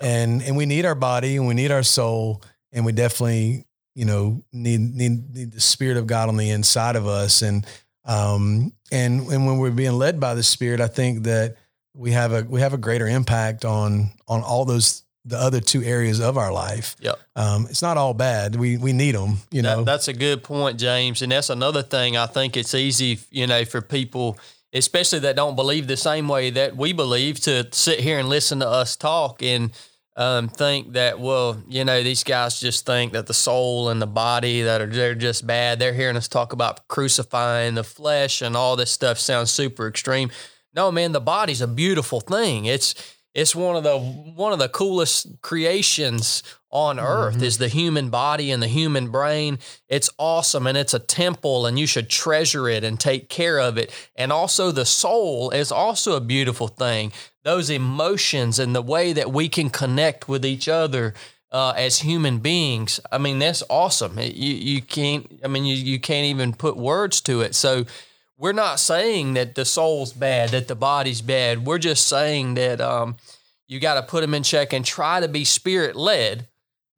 And and we need our body and we need our soul, and we definitely, you know, need need need the spirit of God on the inside of us. And um and and when we're being led by the spirit, I think that we have a we have a greater impact on on all those the other two areas of our life. Yep. Um, it's not all bad. We we need them. You know. That, that's a good point, James. And that's another thing I think it's easy, you know, for people, especially that don't believe the same way that we believe, to sit here and listen to us talk and um, think that, well, you know, these guys just think that the soul and the body that are they're just bad. They're hearing us talk about crucifying the flesh and all this stuff sounds super extreme. No, man, the body's a beautiful thing. It's it's one of the one of the coolest creations on earth is the human body and the human brain. It's awesome and it's a temple and you should treasure it and take care of it. And also the soul is also a beautiful thing. Those emotions and the way that we can connect with each other uh, as human beings. I mean, that's awesome. You you can't. I mean, you you can't even put words to it. So we're not saying that the soul's bad, that the body's bad. We're just saying that um, you got to put them in check and try to be spirit led,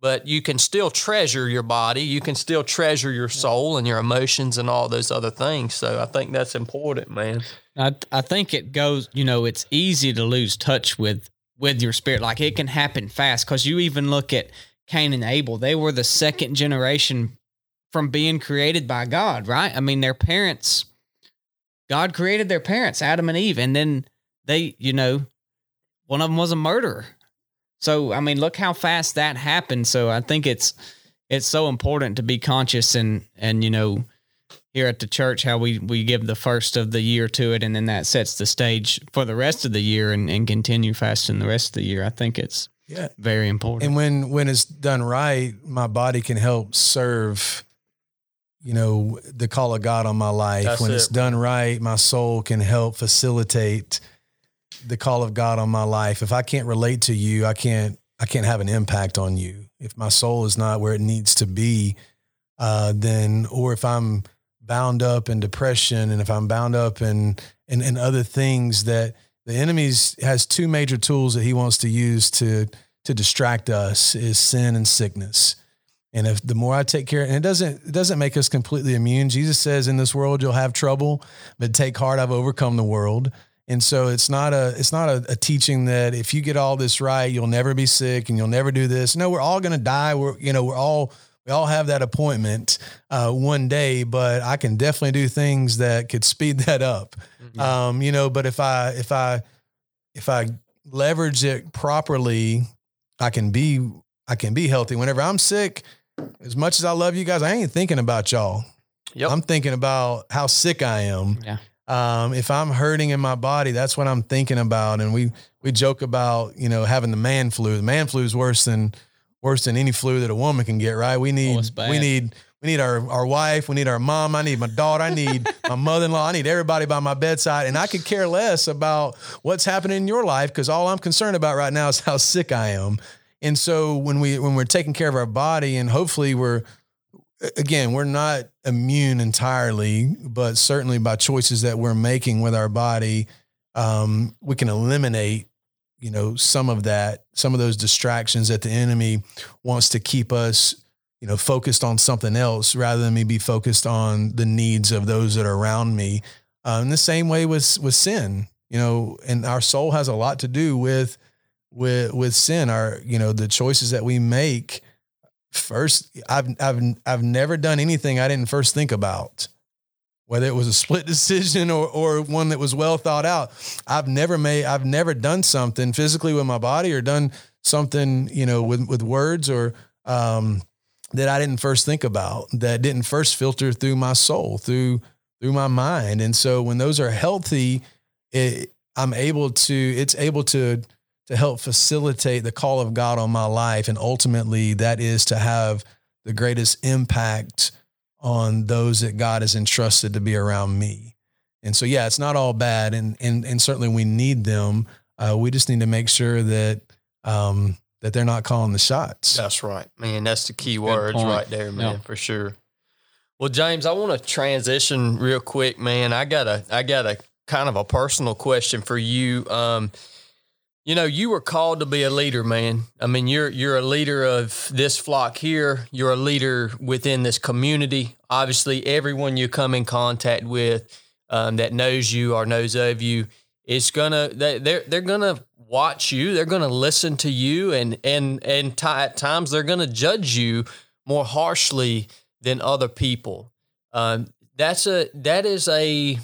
but you can still treasure your body. You can still treasure your soul and your emotions and all those other things. So I think that's important, man. I I think it goes. You know, it's easy to lose touch with with your spirit. Like it can happen fast because you even look at Cain and Abel. They were the second generation from being created by God, right? I mean, their parents. God created their parents, Adam and Eve, and then they, you know, one of them was a murderer. So I mean, look how fast that happened. So I think it's it's so important to be conscious and and you know here at the church how we we give the first of the year to it and then that sets the stage for the rest of the year and, and continue fasting the rest of the year. I think it's Yeah. very important. And when when it's done right, my body can help serve, you know, the call of God on my life. That's when it. it's done right, my soul can help facilitate the call of God on my life. If I can't relate to you, I can't I can't have an impact on you. If my soul is not where it needs to be, uh, then or if I'm bound up in depression and if I'm bound up in in, in other things that the enemy's has two major tools that he wants to use to to distract us is sin and sickness. And if the more I take care, and it doesn't it doesn't make us completely immune. Jesus says, "In this world you'll have trouble, but take heart, I've overcome the world." And so it's not a it's not a, a teaching that if you get all this right, you'll never be sick and you'll never do this. No, we're all going to die. We're you know we're all we all have that appointment uh, one day, but I can definitely do things that could speed that up. Um, you know, but if I if I if I leverage it properly, I can be I can be healthy. Whenever I'm sick, as much as I love you guys, I ain't thinking about y'all. Yep. I'm thinking about how sick I am. Yeah. Um, if I'm hurting in my body, that's what I'm thinking about. And we we joke about you know having the man flu. The man flu is worse than worse than any flu that a woman can get. Right? We need bad. we need we need our our wife. We need our mom. I need my daughter. I need my mother-in-law. I need everybody by my bedside. And I could care less about what's happening in your life because all I'm concerned about right now is how sick I am. And so when we when we're taking care of our body and hopefully we're again, we're not immune entirely, but certainly by choices that we're making with our body, um, we can eliminate, you know, some of that, some of those distractions that the enemy wants to keep us, you know, focused on something else rather than me be focused on the needs of those that are around me. In the same way with with sin, you know, and our soul has a lot to do with with with sin. are you know, the choices that we make first I've I've I've never done anything I didn't first think about. Whether it was a split decision or or one that was well thought out. I've never made I've never done something physically with my body or done something, you know, with with words or um that I didn't first think about, that didn't first filter through my soul, through through my mind. And so when those are healthy, it, I'm able to it's able to to help facilitate the call of God on my life and ultimately that is to have the greatest impact on those that God has entrusted to be around me. And so yeah, it's not all bad and and and certainly we need them. Uh, we just need to make sure that um, that they're not calling the shots. That's right, man. That's the key words point. right there, man, Yeah. for sure. Well, James, I want to transition real quick, man. I got a, I got a kind of a personal question for you. Um, you know, you were called to be a leader, man. I mean, you're you're a leader of this flock here. You're a leader within this community. Obviously, everyone you come in contact with um, that knows you or knows of you is gonna they, they're they're gonna watch you. They're gonna listen to you, and and and ti at times they're gonna judge you more harshly than other people. Um, that's a that is a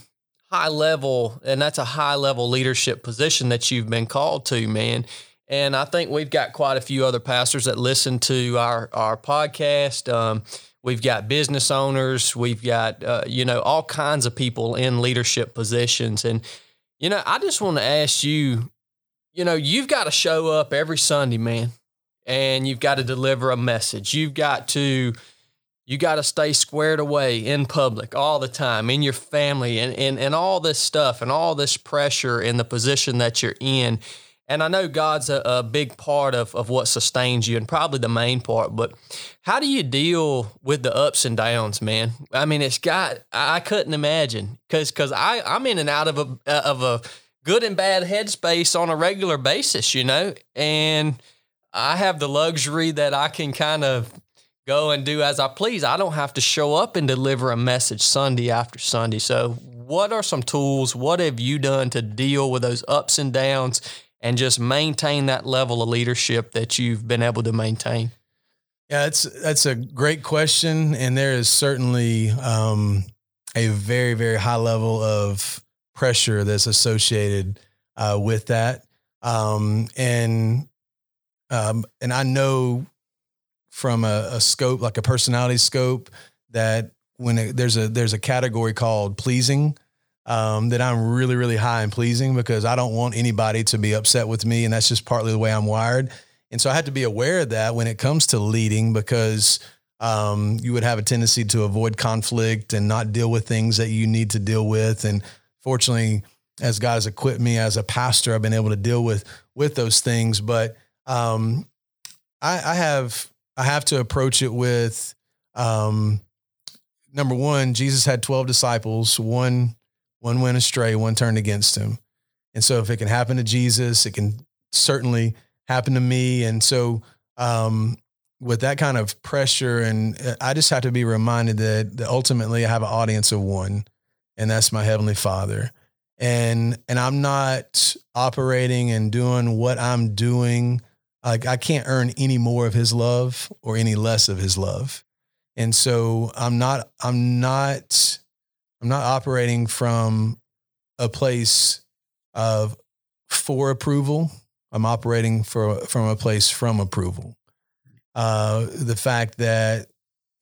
high level, and that's a high level leadership position that you've been called to, man. And I think we've got quite a few other pastors that listen to our our podcast. Um, we've got business owners, we've got uh, you know all kinds of people in leadership positions, and you know I just want to ask you, you know, you've got to show up every Sunday, man, and you've got to deliver a message. You've got to you got to stay squared away in public all the time in your family and, and, and all this stuff and all this pressure in the position that you're in. And i know god's a, a big part of, of what sustains you and probably the main part but how do you deal with the ups and downs man? I mean it's got i couldn't imagine because because i i'm in and out of a uh, of a good and bad headspace on a regular basis you know? And i have the luxury that i can kind of go and do as I please. I don't have to show up and deliver a message Sunday after Sunday. So, what are some tools? What have you done to deal with those ups and downs and just maintain that level of leadership that you've been able to maintain? Yeah, that's that's a great question, and there is certainly um, a very very high level of pressure that's associated uh, with that, um, and um, and I know from a, a scope like a personality scope that when it, there's a there's a category called pleasing um, that I'm really really high in pleasing because I don't want anybody to be upset with me, and that's just partly the way I'm wired. And so I had to be aware of that when it comes to leading because um, you would have a tendency to avoid conflict and not deal with things that you need to deal with. And fortunately, as God has equipped me as a pastor, I've been able to deal with with those things. But um, I, I have I have to approach it with um, number one. Jesus had twelve disciples. One one went astray. One turned against him. And so, if it can happen to Jesus, it can certainly happen to me. And so, um, with that kind of pressure, and uh, I just have to be reminded that, that ultimately I have an audience of one, and that's my heavenly Father. And and I'm not operating and doing what I'm doing. Like I can't earn any more of His love or any less of His love. And so I'm not. I'm not. I'm not operating from a place of for approval. I'm operating for from a place from approval. Uh, the fact that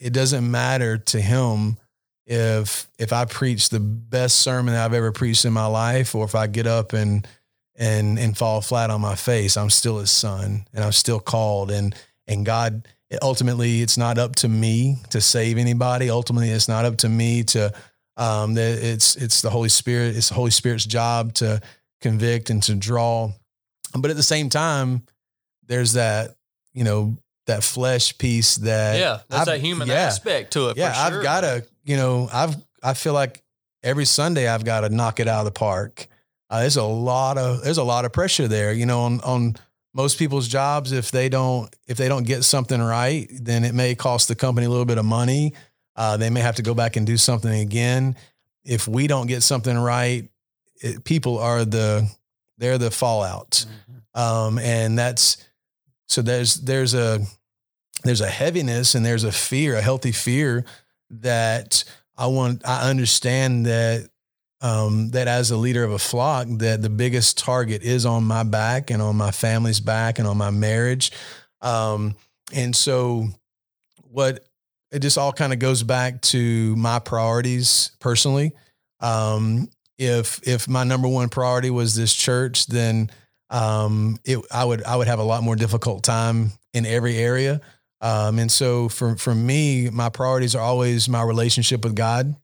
it doesn't matter to him if if I preach the best sermon that I've ever preached in my life, or if I get up and and and fall flat on my face, I'm still his son, and I'm still called. And and God, ultimately, it's not up to me to save anybody. Ultimately, it's not up to me to. Um, that it's it's the Holy Spirit. It's the Holy Spirit's job to convict and to draw. But at the same time, there's that you know that flesh piece that Yeah, that's I've- a human yeah. aspect to it. yeah, for sure. I've got to, you know, I've, I feel like every Sunday I've got to knock it out of the park. Uh, there's a lot of, there's a lot of pressure there, you know, on, on most people's jobs. If they don't, if they don't get something right, then it may cost the company a little bit of money. Uh, they may have to go back and do something again. If we don't get something right, it, people are the, they're the fallout. Um, and that's, so there's, there's a, there's a heaviness and there's a fear, a healthy fear that I want, I understand that, um, that as a leader of a flock, that the biggest target is on my back and on my family's back and on my marriage. Um, and so what it just all kind of goes back to my priorities personally. Um, if if my number one priority was this church, then um, it I would I would have a lot more difficult time in every area. Um, and so for for me, my priorities are always my relationship with God.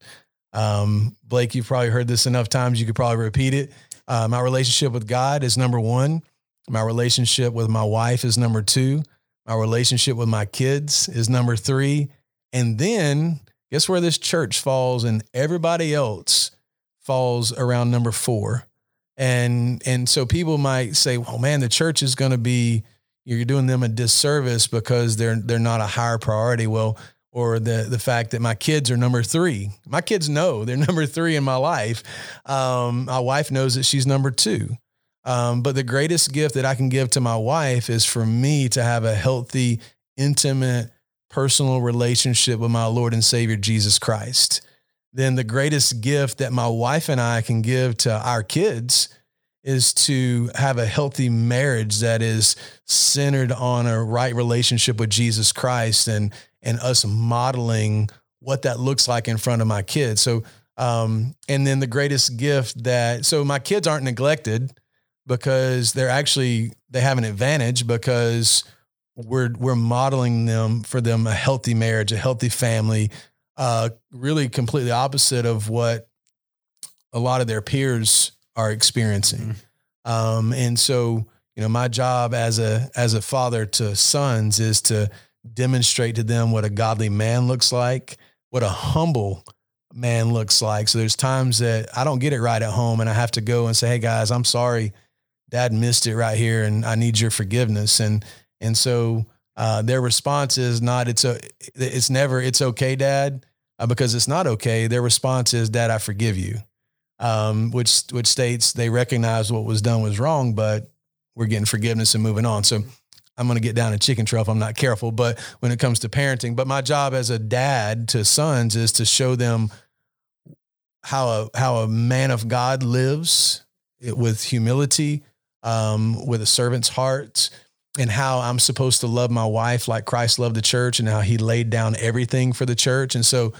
Um, Blake, you've probably heard this enough times. You could probably repeat it. Uh, my relationship with God is number one. My relationship with my wife is number two. My relationship with my kids is number three. And then guess where this church falls and everybody else falls around number four. And and so people might say, well, man, the church is going to be you're doing them a disservice because they're they're not a higher priority. Well, or the the fact that my kids are number three. My kids know they're number three in my life. Um, my wife knows that she's number two. Um, but the greatest gift that I can give to my wife is for me to have a healthy, intimate, personal relationship with my Lord and Savior Jesus Christ. Then the greatest gift that my wife and I can give to our kids is to have a healthy marriage that is centered on a right relationship with Jesus Christ and and us modeling what that looks like in front of my kids. So um, and then the greatest gift that so my kids aren't neglected because they're actually they have an advantage because we're we're modeling them for them a healthy marriage, a healthy family, uh, really completely opposite of what a lot of their peers are experiencing. Mm-hmm. Um, and so, you know, my job as a as a father to sons is to demonstrate to them what a godly man looks like, what a humble man looks like. So there's times that I don't get it right at home and I have to go and say, "Hey guys, I'm sorry dad missed it right here and I need your forgiveness. And, and so, uh, their response is not, it's a, it's never, it's okay, dad, uh, because it's not okay. Their response is, dad, I forgive you. Um, which, which states they recognize what was done was wrong, but we're getting forgiveness and moving on. So I'm going to get down a chicken trail if I'm not careful. But when it comes to parenting, but my job as a dad to sons is to show them how a how a man of God lives with humility, um, with a servant's heart and how I'm supposed to love my wife like Christ loved the church and how he laid down everything for the church. And so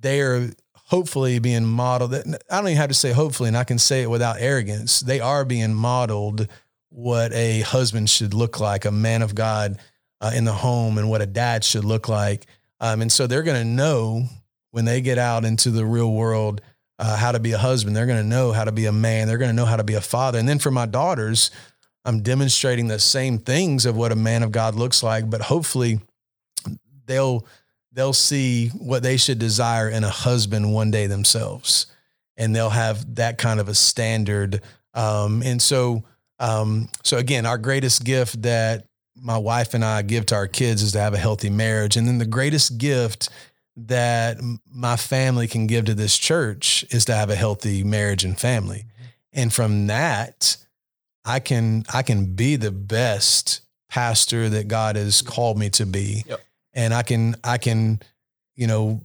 they are hopefully being modeled. I don't even have to say hopefully, and I can say it without arrogance. They are being modeled what a husband should look like, a man of God uh, in the home, and what a dad should look like. Um, and so they're going to know when they get out into the real world uh, how to be a husband. They're going to know how to be a man. They're going to know how to be a father. And then for my daughters, I'm demonstrating the same things of what a man of God looks like, but hopefully they'll they'll see what they should desire in a husband one day themselves, and they'll have that kind of a standard. Um, and so, um, so again, our greatest gift that my wife and I give to our kids is to have a healthy marriage, and then the greatest gift that my family can give to this church is to have a healthy marriage and family. Mm-hmm. And from that, I can I can be the best pastor that God has called me to be. Yep. And I can I can you know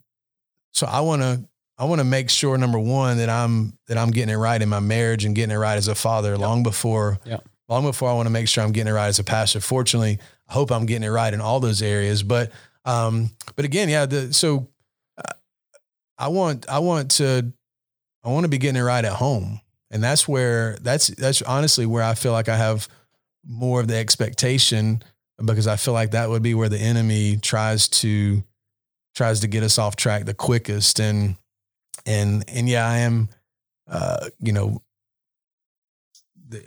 so I want to I want to make sure number 1 that I'm that I'm getting it right in my marriage and getting it right as a father yep. long before yep. long before I want to make sure I'm getting it right as a pastor. Fortunately, I hope I'm getting it right in all those areas, but um, but again, yeah. The, so uh, I want I want to I want to be getting it right at home, and that's where that's that's honestly where I feel like I have more of the expectation because I feel like that would be where the enemy tries to tries to get us off track the quickest and and and yeah, I am uh, you know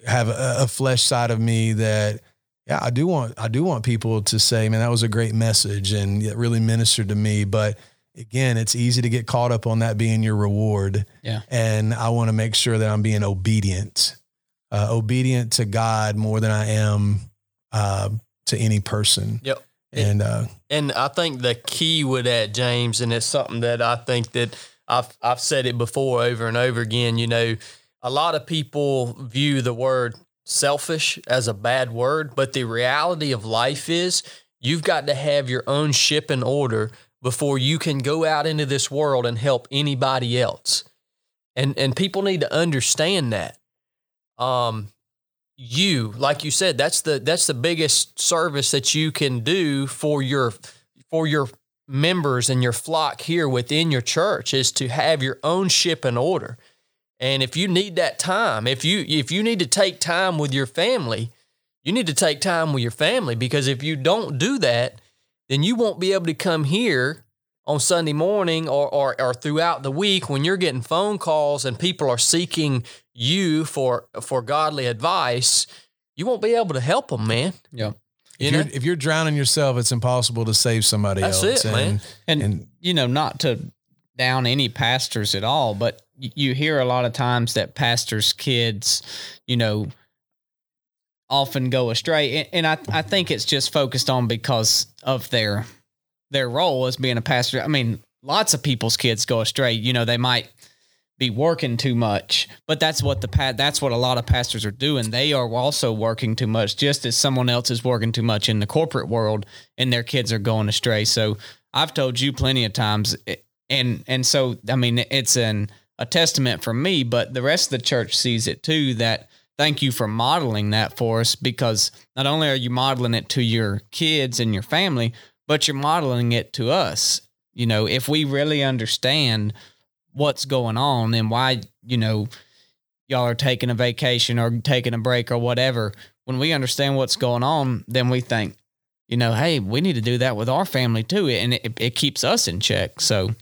have a, a flesh side of me that yeah, I do want I do want people to say, man, that was a great message and it really ministered to me. But again, it's easy to get caught up on that being your reward. Yeah. And I want to make sure that I'm being obedient, uh, obedient to God more than I am uh, to any person. Yep. And uh, and I think the key with that, James, and it's something that I think that I've I've said it before over and over again. You know, a lot of people view the word selfish as a bad word, but the reality of life is you've got to have your own ship in order before you can go out into this world and help anybody else. And and people need to understand that. Um you, like you said, that's the that's the biggest service that you can do for your for your members and your flock here within your church is to have your own ship in order. And if you need that time, if you if you need to take time with your family, you need to take time with your family because if you don't do that, then you won't be able to come here on Sunday morning or, or, or throughout the week when you're getting phone calls and people are seeking you for for godly advice, you won't be able to help them, man. Yeah. You if, know? you're, if you're drowning yourself, it's impossible to save somebody That's else. it, man. And, And- you know, not to down any pastors at all, but you hear a lot of times that pastors' kids, you know, often go astray, and, and I I think it's just focused on because of their their role as being a pastor. I mean, lots of people's kids go astray. You know, they might be working too much, but that's what the pa- that's what a lot of pastors are doing. They are also working too much, just as someone else is working too much in the corporate world, and their kids are going astray. So I've told you plenty of times, eh, and and so I mean, it's an a testament for me, but the rest of the church sees it too. That thank you for modeling that for us, because not only are you modeling it to your kids and your family, but you're modeling it to us. You know, if we really understand what's going on and why, you know, y'all are taking a vacation or taking a break or whatever, when we understand what's going on, then we think, you know, hey, we need to do that with our family too. And it, it keeps us in check. So,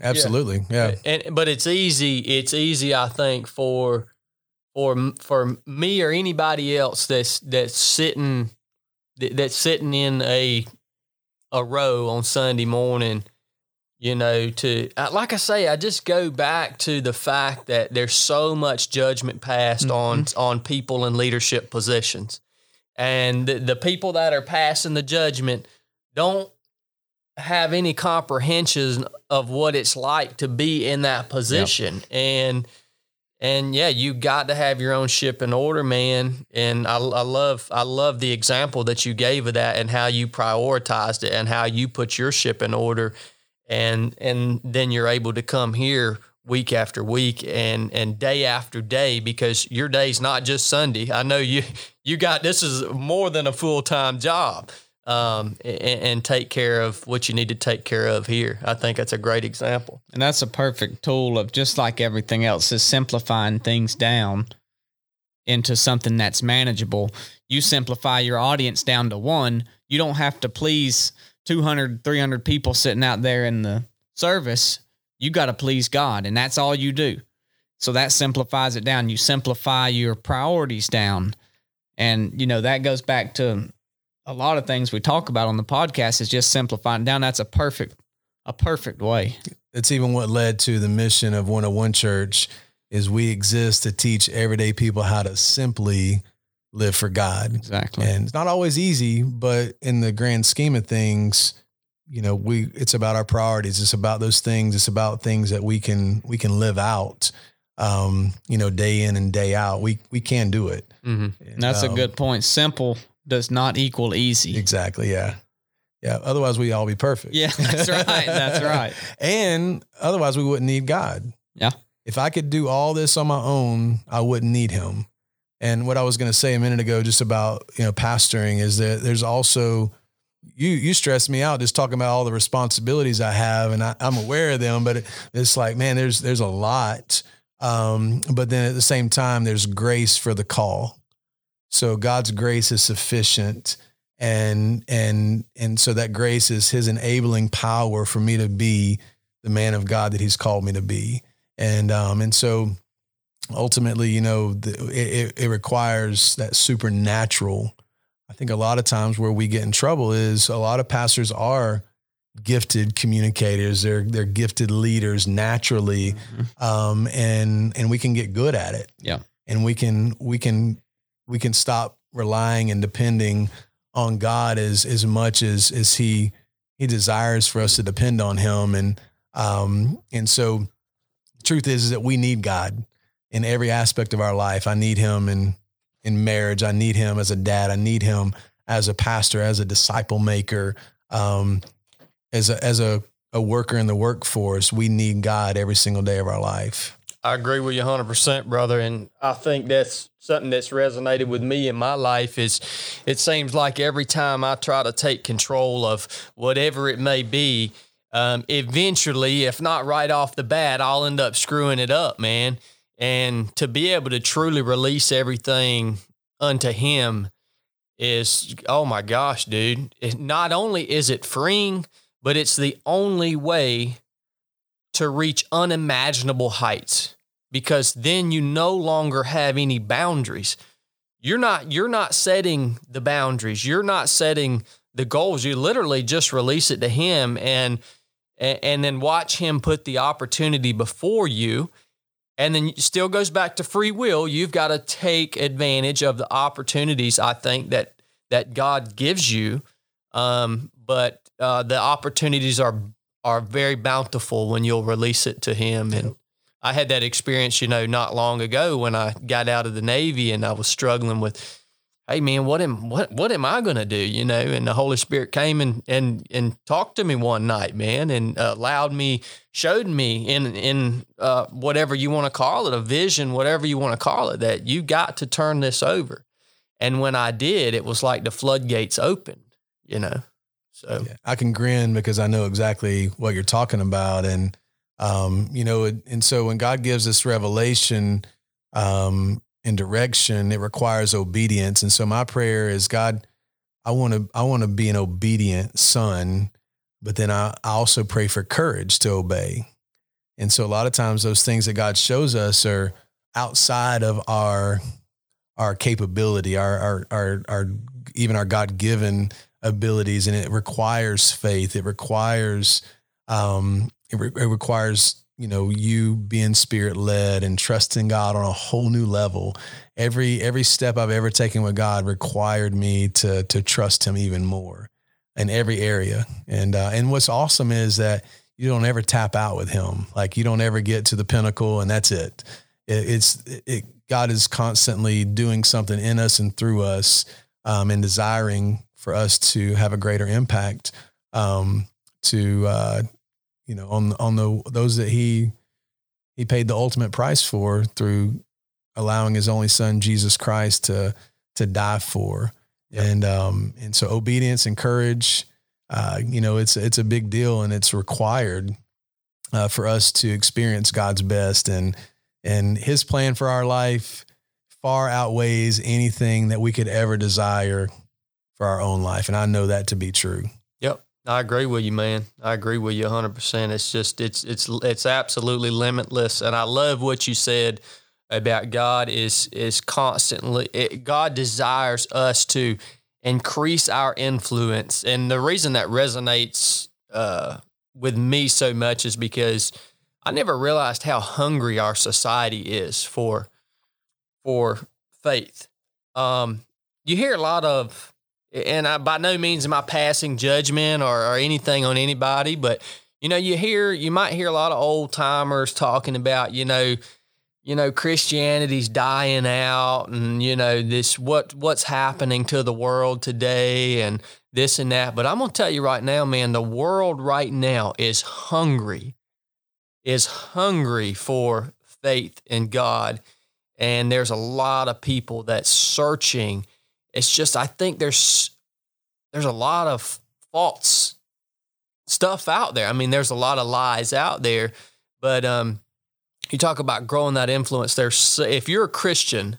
absolutely, yeah. And but it's easy. It's easy, I think, for for for me or anybody else that's that's sitting that's sitting in a a row on Sunday morning. You know, to like I say, I just go back to the fact that there's so much judgment passed on mm-hmm. on people in leadership positions, and the, the people that are passing the judgment don't have any comprehension of what it's like to be in that position. And and yeah you got to have your own ship in order man. And I, I love i love the example that you gave of that and how you prioritized it and how you put your ship in order. And and then you're able to come here week after week and and day after day because your day's not just sunday. I know you you got this is more than a full-time job um, and, and take care of what you need to take care of here. I think that's a great example. and that's a perfect tool of just like everything else is simplifying things down into something that's manageable. You simplify your audience down to one, you don't have to please 200, 300 people sitting out there in the service. You got to please God, and that's all you do. So that simplifies it down. You simplify your priorities down. And, you know, that goes back to a lot of things we talk about on the podcast is just simplifying down. That's a perfect, a perfect way. It's even what led to the mission of 101 Church is we exist to teach everyday people how to simply live for God. Exactly. And it's not always easy, but in the grand scheme of things, you know, we it's about our priorities. It's about those things. It's about things that we can we can live out um, you know, day in and day out. We we can do it. Mm-hmm. And that's a Um, good point. Simple does not equal easy. Exactly. Yeah. Yeah. Otherwise we all be perfect. Yeah, that's right. That's right. and otherwise we wouldn't need God. Yeah. If I could do all this on my own, I wouldn't need him. And what I was going to say a minute ago, just about, you know, pastoring is that there's also, you, you stress me out just talking about all the responsibilities I have and I, I'm aware of them, but it, it's like, man, there's, there's a lot. Um, but then at the same time, there's grace for the call. So God's grace is sufficient and and and so that grace is his enabling power for me to be the man of God that he's called me to be. And um and so ultimately, you know, the, it, it requires that supernatural. I think a lot of times where we get in trouble is a lot of pastors are gifted communicators. They're they're gifted leaders naturally, um, and and we can get good at it. Yeah. and we can we can we can stop relying and depending on God as as much as as he he desires for us to depend on him and um and so the truth is, is that we need God in every aspect of our life. I need him in in marriage. I need him as a dad. I need him as a pastor, as a disciple maker, um, as a as a, a worker in the workforce. We need God every single day of our life. I agree with you 100%, brother. And I think that's something that's resonated with me in my life is it seems like every time I try to take control of whatever it may be, um, eventually, if not right off the bat, I'll end up screwing it up, man. And to be able to truly release everything unto Him is, oh my gosh, dude. It, not only is it freeing, but it's the only way to reach unimaginable heights because then you no longer have any boundaries. You're not you're not setting the boundaries. You're not setting the goals. You literally just release it to him and and, then watch him put the opportunity before you. And then still goes back to free will. You've got to take advantage of the opportunities I think that that God gives you. Um, but uh, the opportunities are are very bountiful when you'll release it to him. And I had that experience, you know, not long ago when I got out of the Navy and I was struggling with, hey man, what am what what am I gonna do? You know, and the Holy Spirit came and and and talked to me one night, man, and allowed me, showed me in in uh, whatever you want to call it, a vision, whatever you want to call it, that you got to turn this over. And when I did, it was like the floodgates opened, you know. So yeah, I can grin because I know exactly what you're talking about. And, um, you know, and so when God gives us revelation, um, and direction, it requires obedience. And so my prayer is God, I want to, I want to be an obedient son, but then I, I also pray for courage to obey. And so a lot of times those things that God shows us are outside of our, our capability, our, our, our, our even our God given abilities and it requires faith. It requires, um, it, re- it requires, you know, you being spirit led and trusting God on a whole new level. Every, every step I've ever taken with God required me to, to trust him even more in every area. And, uh, and what's awesome is that you don't ever tap out with him. Like you don't ever get to the pinnacle and that's it. it it's, it, God is constantly doing something in us and through us um, and desiring for us to have a greater impact um, to uh, you know on on the those that he he paid the ultimate price for through allowing his only son Jesus Christ to to die for yep. and um and so obedience and courage uh, you know it's it's a big deal and it's required uh, for us to experience God's best and and his plan for our life far outweighs anything that we could ever desire for our own life. And I know that to be true. Yep. I agree with you, man. I agree with you 100%. It's just, it's, it's, it's absolutely limitless. And I love what you said about God is, is constantly, it, God desires us to increase our influence. And the reason that resonates uh, with me so much is because I never realized how hungry our society is for, for faith. Um, you hear a lot of and I, by no means am I passing judgment or, or anything on anybody, but you know, you hear, you might hear a lot of old timers talking about, you know, you know, Christianity's dying out and, you know, this, what, what's happening to the world today and this and that. But I'm to tell you right now, man, the world right now is hungry, is hungry for faith in God. And there's a lot of people that's searching it's just I think there's there's a lot of false stuff out there. I mean, there's a lot of lies out there, but um, you talk about growing that influence. There's if you're a Christian,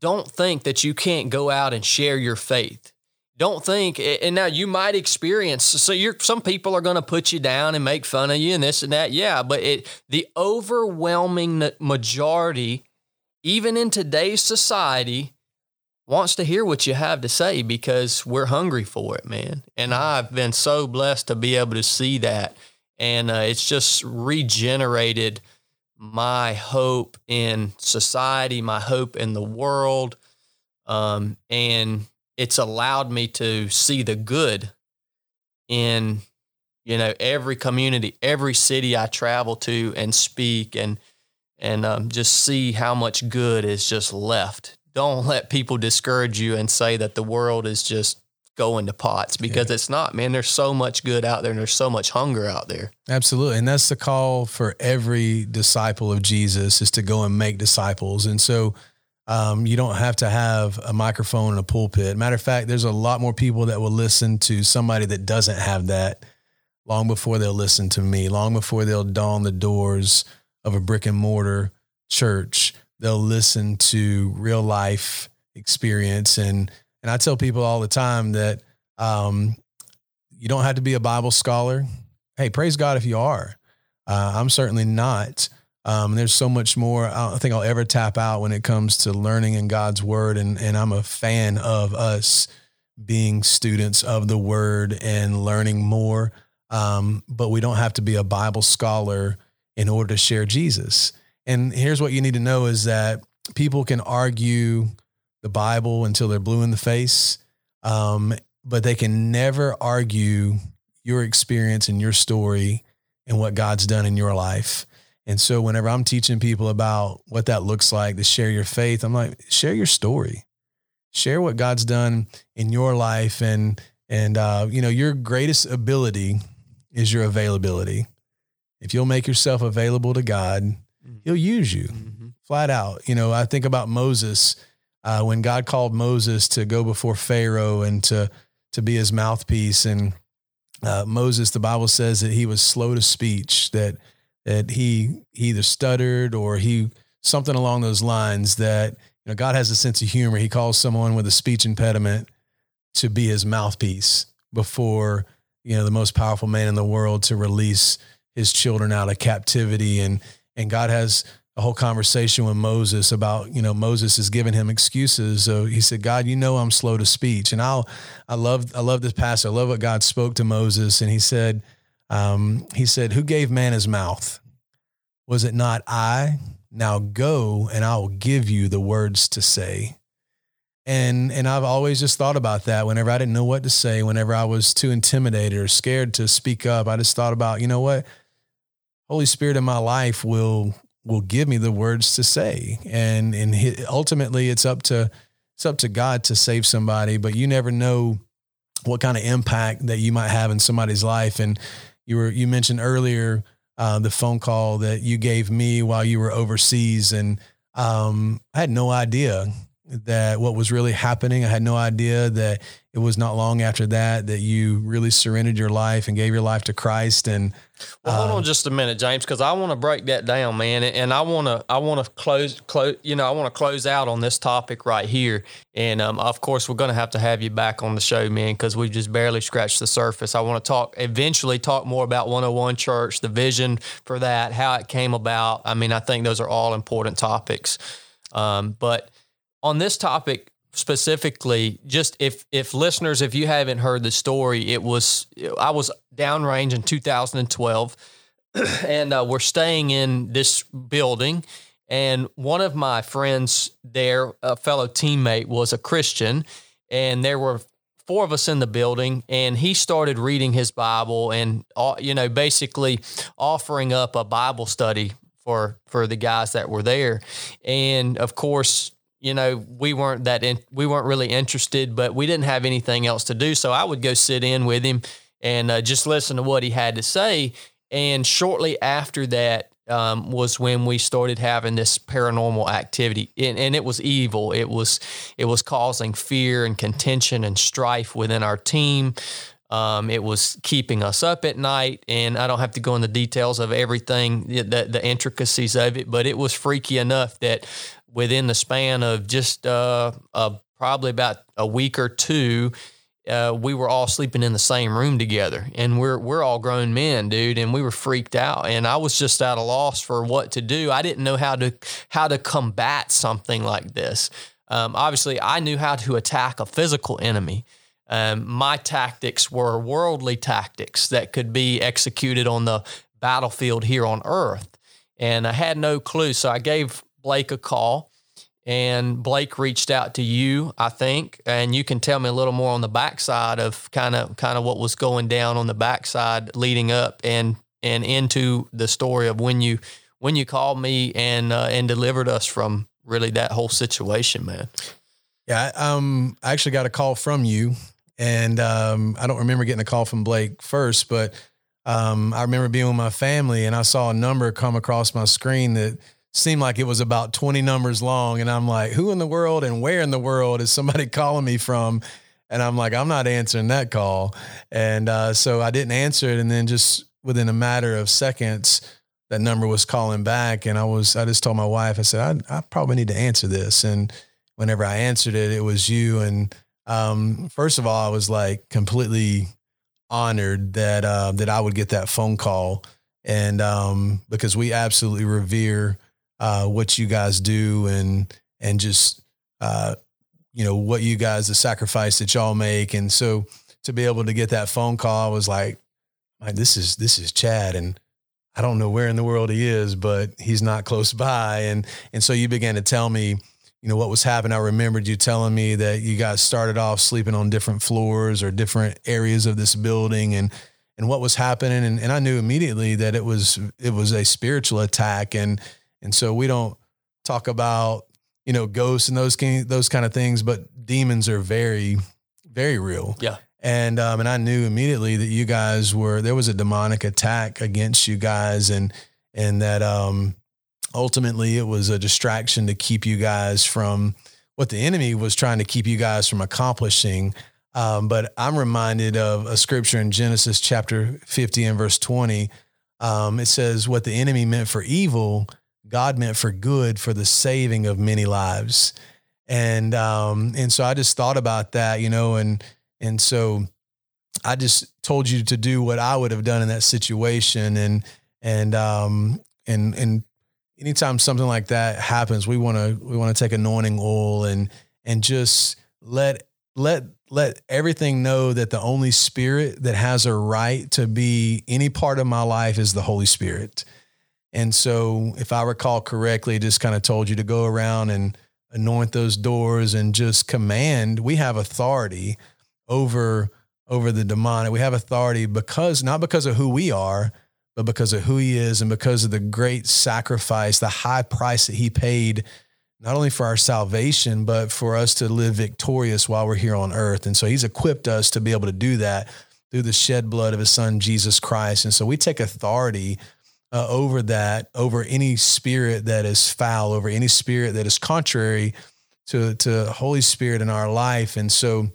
don't think that you can't go out and share your faith. Don't think, and now you might experience. So you're some people are going to put you down and make fun of you and this and that. Yeah, but it the overwhelming majority, even in today's society, wants to hear what you have to say because we're hungry for it, man. And I've been so blessed to be able to see that. And uh, it's just regenerated my hope in society, my hope in the world. Um, and it's allowed me to see the good in, you know, every community, every city I travel to and speak and, and um, just see how much good is just left don't let people discourage you and say that the world is just going to pots because it's not, man. There's so much good out there and there's so much hunger out there. Absolutely. And that's the call for every disciple of Jesus is to go and make disciples. And so um, you don't have to have a microphone and a pulpit. Matter of fact, there's a lot more people that will listen to somebody that doesn't have that long before they'll listen to me, long before they'll dawn the doors of a brick and mortar church. They'll listen to real life experience. And, and I tell people all the time that um, you don't have to be a Bible scholar. Hey, praise God if you are. Uh, I'm certainly not. Um, there's so much more I don't think I'll ever tap out when it comes to learning in God's word. And, and I'm a fan of us being students of the word and learning more. Um, but we don't have to be a Bible scholar in order to share Jesus. And here's what you need to know is that people can argue the Bible until they're blue in the face, um, but they can never argue your experience and your story and what God's done in your life. And so whenever I'm teaching people about what that looks like to share your faith, I'm like, share your story. Share what God's done in your life and and uh, you know, your greatest ability is your availability. If you'll make yourself available to God, Mm-hmm. he'll use you flat out. You know, I think about Moses uh, when God called Moses to go before Pharaoh and to to be his mouthpiece. And uh, Moses, the Bible says that he was slow to speech, that that he, he either stuttered or he something along those lines. That you know, God has a sense of humor. He calls someone with a speech impediment to be his mouthpiece before you know the most powerful man in the world to release his children out of captivity and and God has a whole conversation with Moses about, you know, Moses is giving him excuses. So he said, God, you know, I'm slow to speech. And I'll, I love, I love this passage. I love what God spoke to Moses. And he said, um, he said, who gave man his mouth? Was it not I? Now go and I will give you the words to say. And, and I've always just thought about that whenever I didn't know what to say, whenever I was too intimidated or scared to speak up, I just thought about, you know what? Holy Spirit in my life will will give me the words to say, and and ultimately it's up to it's up to God to save somebody. But you never know what kind of impact that you might have in somebody's life. And you were you mentioned earlier uh, the phone call that you gave me while you were overseas, and um, I had no idea that what was really happening. I had no idea that it was not long after that that you really surrendered your life and gave your life to Christ. And well, hold on just a minute, James, because I want to break that down, man, and I want to I want to close close you know I want to close out on this topic right here, and um, of course we're going to have to have you back on the show, man, because we've just barely scratched the surface. I want to talk eventually talk more about 101 Church, the vision for that, how it came about. I mean, I think those are all important topics, um, but on this topic specifically, just if if listeners, if you haven't heard the story, it was I was downrange in 2012, and uh, we're staying in this building, and one of my friends there, a fellow teammate, was a Christian, and there were four of us in the building and he started reading his bible and uh, you know basically offering up a bible study for for the guys that were there. And of course you know, we weren't that in, we weren't really interested, but we didn't have anything else to do. So I would go sit in with him and uh, just listen to what he had to say. And shortly after that um, was when we started having this paranormal activity, and, and it was evil. It was it was causing fear and contention and strife within our team. Um, it was keeping us up at night, and I don't have to go into details of everything, the, the intricacies of it, but it was freaky enough that within the span of just uh, uh, probably about a week or two, uh, we were all sleeping in the same room together, and we're we're all grown men, dude, and we were freaked out, and I was just at a loss for what to do. I didn't know how to how to combat something like this. Um, obviously, I knew how to attack a physical enemy. Um, my tactics were worldly tactics that could be executed on the battlefield here on Earth, and I had no clue. So I gave Blake a call, and Blake reached out to you, I think, and you can tell me a little more on the backside of kind of kind of what was going down on the backside leading up and and into the story of when you when you called me and uh, and delivered us from really that whole situation, man. Yeah, um, I actually got a call from you, and um, I don't remember getting a call from Blake first, but um, I remember being with my family and I saw a number come across my screen that seemed like it was about 20 numbers long. And I'm like, who in the world and where in the world is somebody calling me from? And I'm like, I'm not answering that call. And uh, so I didn't answer it. And then just within a matter of seconds, that number was calling back. And I was, I just told my wife, I said, I, I probably need to answer this. And whenever I answered it, it was you. And um, first of all, I was like completely honored that uh, that I would get that phone call, and um, because we absolutely revere uh, what you guys do, and and just uh, you know what you guys the sacrifice that y'all make, and so to be able to get that phone call, I was like, this is this is Chad, and I don't know where in the world he is, but he's not close by, and and so you began to tell me you know what was happening. I remembered you telling me that you guys started off sleeping on different floors or different areas of this building, and and what was happening. And, and I knew immediately that it was it was a spiritual attack, and and so we don't talk about you know ghosts and those kind, those kind of things, but demons are very very real. Yeah. And um, and I knew immediately that you guys were there was a demonic attack against you guys, and and that um ultimately it was a distraction to keep you guys from what the enemy was trying to keep you guys from accomplishing. Um, but I'm reminded of a scripture in Genesis chapter 50 and verse 20. Um, it says, What the enemy meant for evil, God meant for good for the saving of many lives. And um, and so I just thought about that, you know, and and so I just told you to do what I would have done in that situation. And and um and and anytime something like that happens, we want to we want to take anointing oil and and just let let let everything know that the only spirit that has a right to be any part of my life is the Holy Spirit. And so, if I recall correctly, just kind of told you to go around and anoint those doors and just command. We have authority over over the demonic. We have authority because not because of who we are, but because of who he is and because of the great sacrifice, the high price that he paid, not only for our salvation, but for us to live victorious while we're here on earth. And so he's equipped us to be able to do that through the shed blood of his son, Jesus Christ. And so we take authority uh, over that, over any spirit that is foul, over any spirit that is contrary to, to Holy Spirit in our life. And so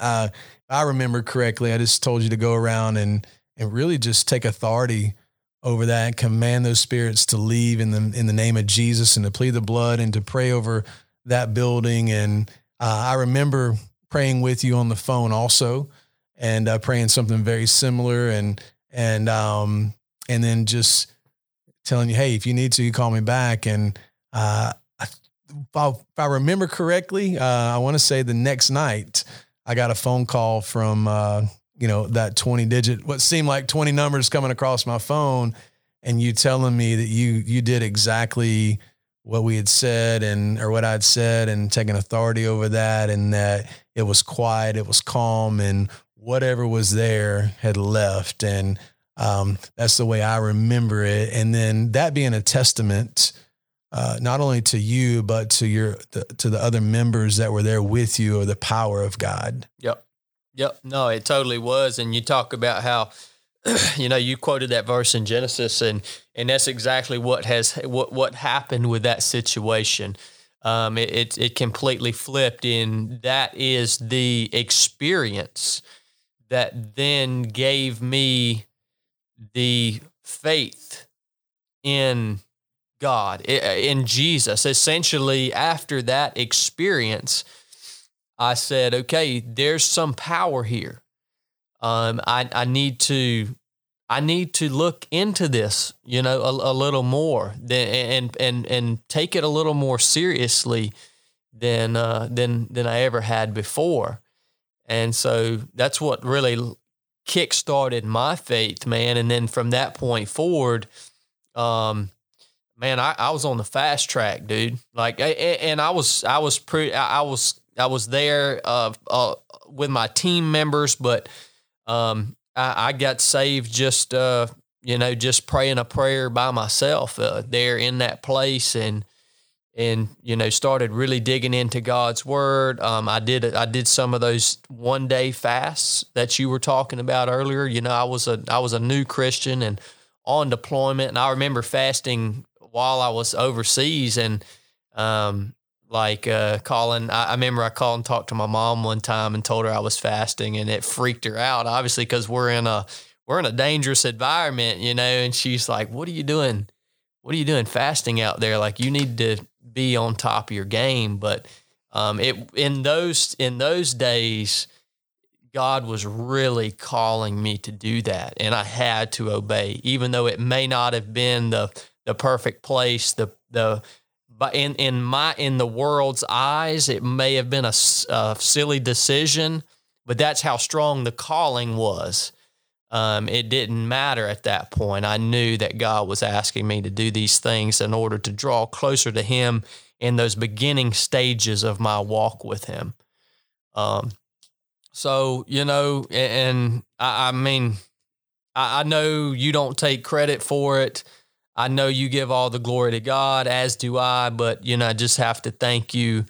uh, I remember correctly, I just told you to go around and and really just take authority over that and command those spirits to leave in the in the name of Jesus and to plead the blood and to pray over that building. And uh, I remember praying with you on the phone also, and uh, praying something very similar, and and um and then just telling you, hey, if you need to, you call me back. And uh, if, I, if I remember correctly, uh, I want to say the next night I got a phone call from uh, you know, that 20 digit, what seemed like 20 numbers coming across my phone and you telling me that you, you did exactly what we had said and, or what I'd said and taking authority over that. And that it was quiet, it was calm and whatever was there had left. And, um, that's the way I remember it. And then that being a testament, uh, not only to you, but to your, the, to the other members that were there with you or the power of God. Yep. Yep. No, it totally was. And you talk about how, you know, you quoted that verse in Genesis, and and that's exactly what has what what happened with that situation. Um, it, it it completely flipped, and that is the experience that then gave me the faith in God, in Jesus. Essentially, after that experience I said, okay, there's some power here. Um, I, I need to I need to look into this, you know, a, a little more than, and and and take it a little more seriously than uh, than than I ever had before. And so that's what really kick-started my faith, man. And then from that point forward, um, man, I, I was on the fast track, dude. Like, and I was I was pretty I was I was there uh, uh, with my team members, but um, I, I, got saved just uh, you know just praying a prayer by myself uh, there in that place, and and you know started really digging into God's word. Um, I did I did some of those one day fasts that you were talking about earlier. You know, I was a I was a new Christian and on deployment, and I remember fasting while I was overseas and um, like uh, calling. I, I, remember I called and talked to my mom one time and told her I was fasting, and it freaked her out. Obviously, because we're in a we're in a dangerous environment, you know. And she's like, "What are you doing? What are you doing fasting out there? Like you need to be on top of your game." But um, it in those in those days. God was really calling me to do that, and I had to obey, even though it may not have been the the perfect place, the the but in in my in the world's eyes, it may have been a, a silly decision, but that's how strong the calling was. Um, it didn't matter at that point. I knew that God was asking me to do these things in order to draw closer to Him in those beginning stages of my walk with Him. Um, so you know, and I, I mean, I, I know you don't take credit for it. I know you give all the glory to God, as do I, but you know, I just have to thank you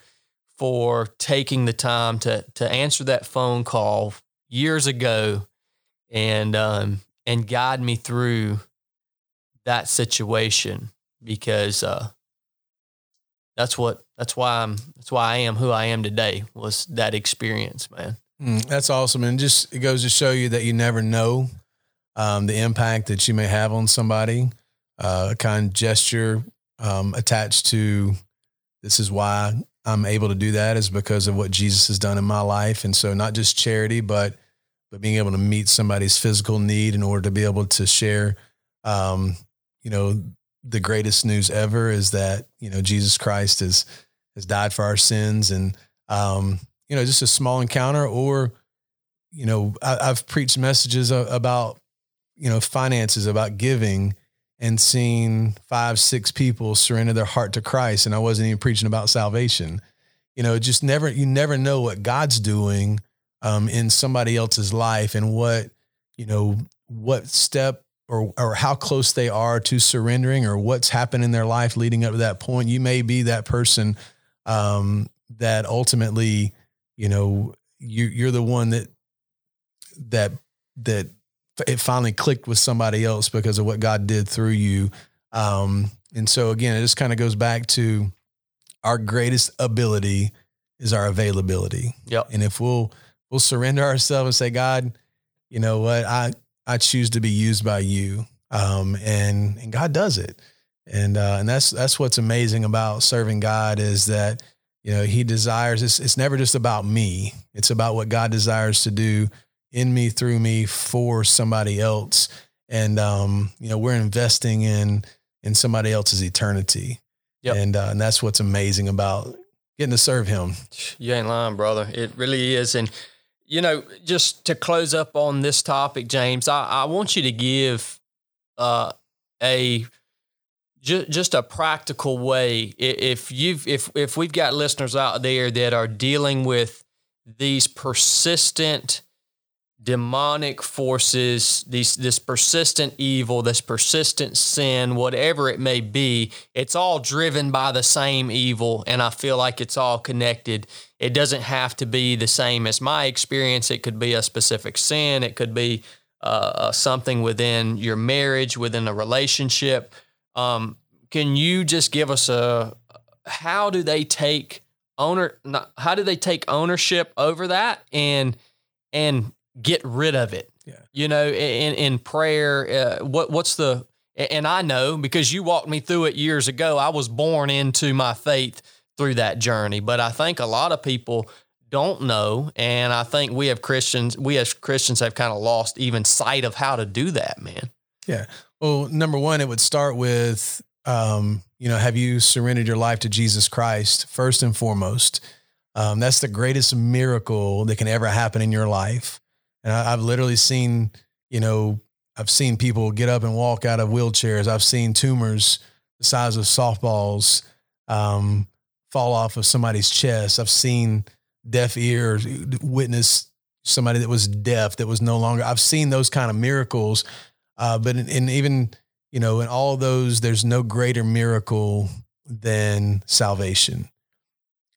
for taking the time to to answer that phone call years ago and um and guide me through that situation because uh that's what that's why I'm that's why I am who I am today was that experience, man. Mm, that's awesome. And just it goes to show you that you never know um, the impact that you may have on somebody uh, a kind gesture um, attached to this is why I'm able to do that is because of what Jesus has done in my life. And so not just charity, but but being able to meet somebody's physical need in order to be able to share um, you know, the greatest news ever is that, you know, Jesus Christ has has died for our sins and um, you know, just a small encounter or you know, I, have preached messages about, you know, finances, about giving, and seeing five, six people surrender their heart to Christ. And I wasn't even preaching about salvation. You know, just never, you never know what God's doing um, in somebody else's life and what, you know, what step or, or how close they are to surrendering or what's happened in their life leading up to that point. You may be that person um, that ultimately, you know, you, you're the one that, that, that it finally clicked with somebody else because of what God did through you. Um, and so again, it just kind of goes back to our greatest ability is our availability. Yep. And if we'll we'll surrender ourselves and say, God, you know what, I I choose to be used by you. Um, and and God does it. And uh, and that's that's what's amazing about serving God is that you know He desires. It's it's never just about me. It's about what God desires to do in me, through me, for somebody else. And um, you know, we're investing in in somebody else's eternity. Yep. And uh, and that's what's amazing about getting to serve him. You ain't lying, brother. It really is. And you know, just to close up on this topic, James, I, I want you to give uh, a just, just a practical way. If you've if if we've got listeners out there that are dealing with these persistent demonic forces, these this persistent evil, this persistent sin, whatever it may be, it's all driven by the same evil and I feel like it's all connected. It doesn't have to be the same as my experience. It could be a specific sin, it could be uh, uh something within your marriage, within a relationship. Um, can you just give us a how do they take owner how do they take ownership over that and and get rid of it. Yeah. You know, in in prayer, uh, what what's the and I know because you walked me through it years ago. I was born into my faith through that journey, but I think a lot of people don't know, and I think we have Christians, we as Christians have kind of lost even sight of how to do that, man. Yeah. Well, number one, it would start with, um, you know, have you surrendered your life to Jesus Christ first and foremost? Um, that's the greatest miracle that can ever happen in your life. And I, I've literally seen, you know, I've seen people get up and walk out of wheelchairs. I've seen tumors the size of softballs um, fall off of somebody's chest. I've seen deaf ears witness somebody that was deaf that was no longer. I've seen those kind of miracles, uh, but in, in, even you know in all those, there's no greater miracle than salvation.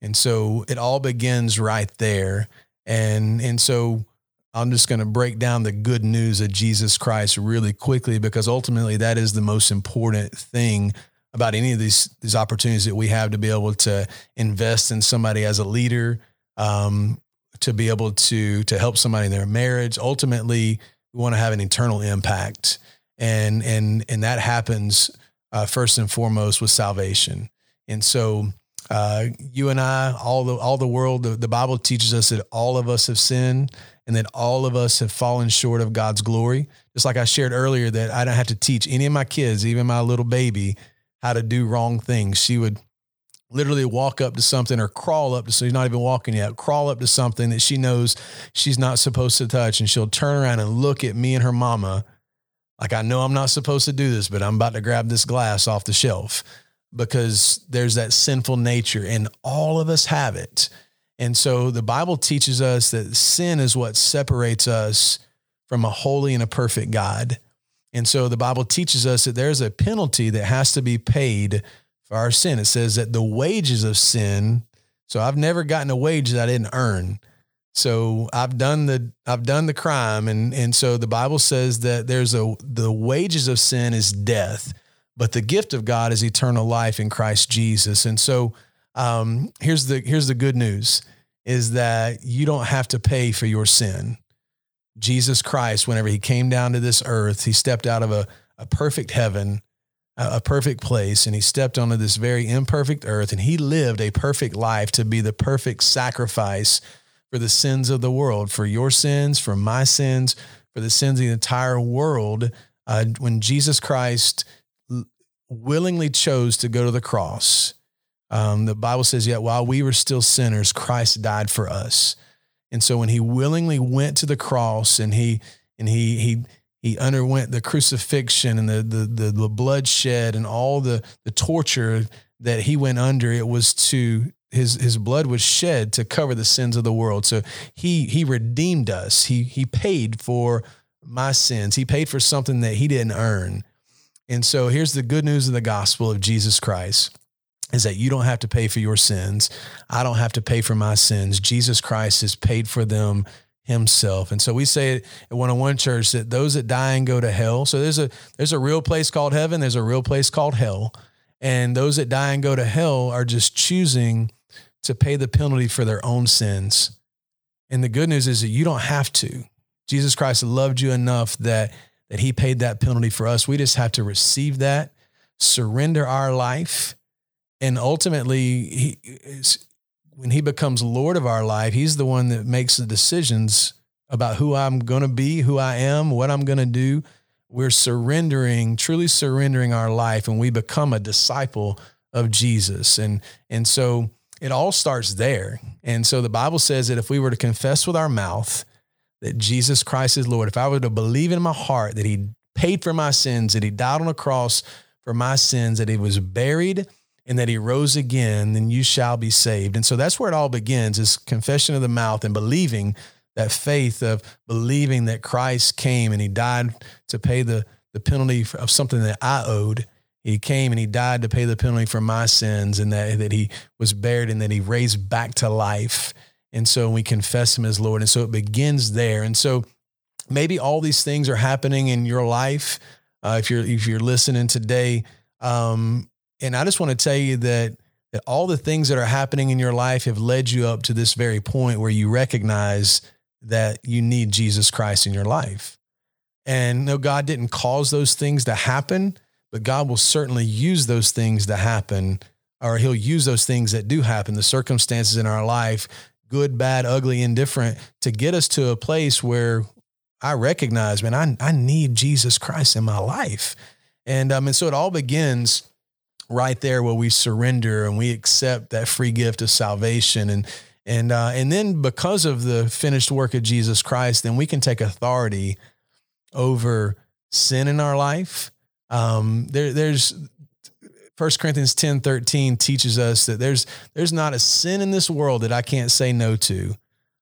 And so it all begins right there. And and so I'm just going to break down the good news of Jesus Christ really quickly because ultimately that is the most important thing about any of these these opportunities that we have to be able to invest in somebody as a leader, um, to be able to to help somebody in their marriage. Ultimately, we want to have an eternal impact, and and and that happens uh, first and foremost with salvation. And so uh, you and I, all the all the world, the, the Bible teaches us that all of us have sinned and that all of us have fallen short of God's glory. Just like I shared earlier, that I don't have to teach any of my kids, even my little baby, how to do wrong things. She would literally walk up to something or crawl up to so she's not even walking yet crawl up to something that she knows she's not supposed to touch and she'll turn around and look at me and her mama like i know i'm not supposed to do this but i'm about to grab this glass off the shelf because there's that sinful nature and all of us have it. And so the Bible teaches us that sin is what separates us from a holy and a perfect God. And so the Bible teaches us that there's a penalty that has to be paid for our sin. It says that the wages of sin, so I've never gotten a wage that I didn't earn. So I've done the I've done the crime and and so the Bible says that there's a the wages of sin is death but the gift of God is eternal life in Christ Jesus. And so um, here's the here's the good news is that you don't have to pay for your sin. Jesus Christ, whenever he came down to this earth, he stepped out of a, a perfect heaven, a, a perfect place, and he stepped onto this very imperfect earth, and he lived a perfect life to be the perfect sacrifice for the sins of the world, for your sins, for my sins, for the sins of the entire world. Uh, when Jesus Christ willingly chose to go to the cross. Um, the Bible says, yet while we were still sinners, Christ died for us. And so when he willingly went to the cross and he and he he he underwent the crucifixion and the the the, the bloodshed and all the the torture that he went under, it was to his his blood was shed to cover the sins of the world. So he he redeemed us. He he paid for my sins. He paid for something that he didn't earn. And so here's the good news of the gospel of Jesus Christ is that you don't have to pay for your sins. I don't have to pay for my sins. Jesus Christ has paid for them himself. And so we say at 101 church that those that die and go to hell. So there's a there's a real place called heaven, there's a real place called hell. And those that die and go to hell are just choosing to pay the penalty for their own sins. And the good news is that you don't have to. Jesus Christ loved you enough that that he paid that penalty for us. We just have to receive that, surrender our life, and ultimately, he is, when he becomes Lord of our life, he's the one that makes the decisions about who I'm going to be, who I am, what I'm going to do. We're surrendering, truly surrendering our life, and we become a disciple of Jesus. And and so it all starts there. And so the Bible says that if we were to confess with our mouth that Jesus Christ is Lord, if I were to believe in my heart that He paid for my sins, that He died on a cross for my sins, that He was buried, and that He rose again, then you shall be saved. And so that's where it all begins: is confession of the mouth and believing that faith of believing that Christ came and He died to pay the the penalty of something that I owed. He came and he died to pay the penalty for my sins, and that, that he was buried and that he raised back to life and so we confess him as Lord. And so it begins there. And so maybe all these things are happening in your life. Uh, if you're, if you're listening today. Um, and I just want to tell you that, that all the things that are happening in your life have led you up to this very point where you recognize that you need Jesus Christ in your life. And no, God didn't cause those things to happen, but God will certainly use those things to happen, or He'll use those things that do happen, the circumstances in our life, good, bad, ugly, indifferent, to get us to a place where I recognize, man, I, I need Jesus Christ in my life. And, um, and so it all begins right there where we surrender and we accept that free gift of salvation. And, and, uh, and then because of the finished work of Jesus Christ, then we can take authority over sin in our life. Um, there, there's First Corinthians 10 13 teaches us that there's there's not a sin in this world that I can't say no to.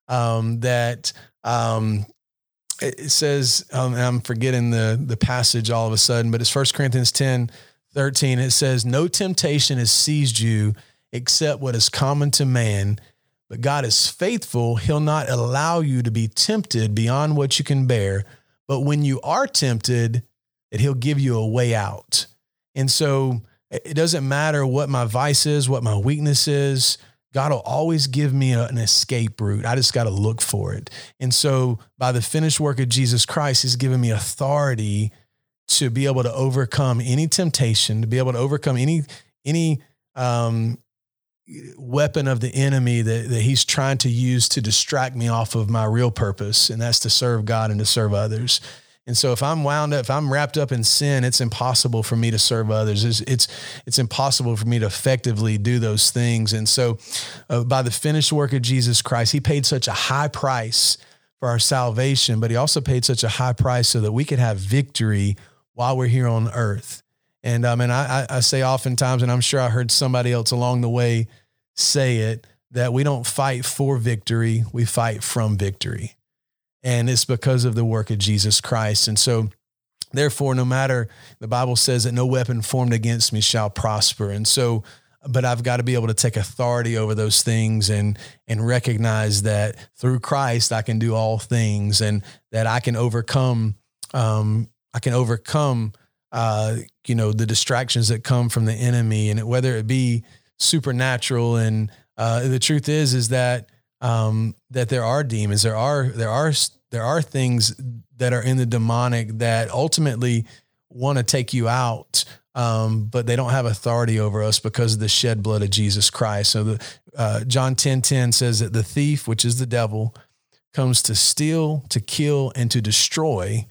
Um, that um, it says, um, I'm forgetting the the passage all of a sudden, but it's First Corinthians 10 13, it says, No temptation has seized you except what is common to man. But God is faithful. He'll not allow you to be tempted beyond what you can bear. But when you are tempted, that He'll give you a way out. And so it doesn't matter what my vice is, what my weakness is. God will always give me a, an escape route. I just got to look for it. And so, by the finished work of Jesus Christ, He's given me authority to be able to overcome any temptation, to be able to overcome any any um, weapon of the enemy that, that He's trying to use to distract me off of my real purpose, and that's to serve God and to serve others. And so if I'm wound up, if I'm wrapped up in sin, it's impossible for me to serve others. It's it's, it's impossible for me to effectively do those things. And so uh, by the finished work of Jesus Christ, he paid such a high price for our salvation, but he also paid such a high price so that we could have victory while we're here on earth. And um, and I, I say oftentimes, and I'm sure I heard somebody else along the way say it, that we don't fight for victory, we fight from victory and it's because of the work of Jesus Christ. And so, therefore, no matter the Bible says that no weapon formed against me shall prosper. And so, but I've got to be able to take authority over those things and and recognize that through Christ I can do all things and that I can overcome um, I can overcome uh, you know the distractions that come from the enemy and whether it be supernatural and uh, the truth is is that um, that there are demons there are there are there are things that are in the demonic that ultimately want to take you out, um, but they don't have authority over us because of the shed blood of Jesus Christ. So the uh, John 10, 10 says that the thief, which is the devil, comes to steal, to kill, and to destroy.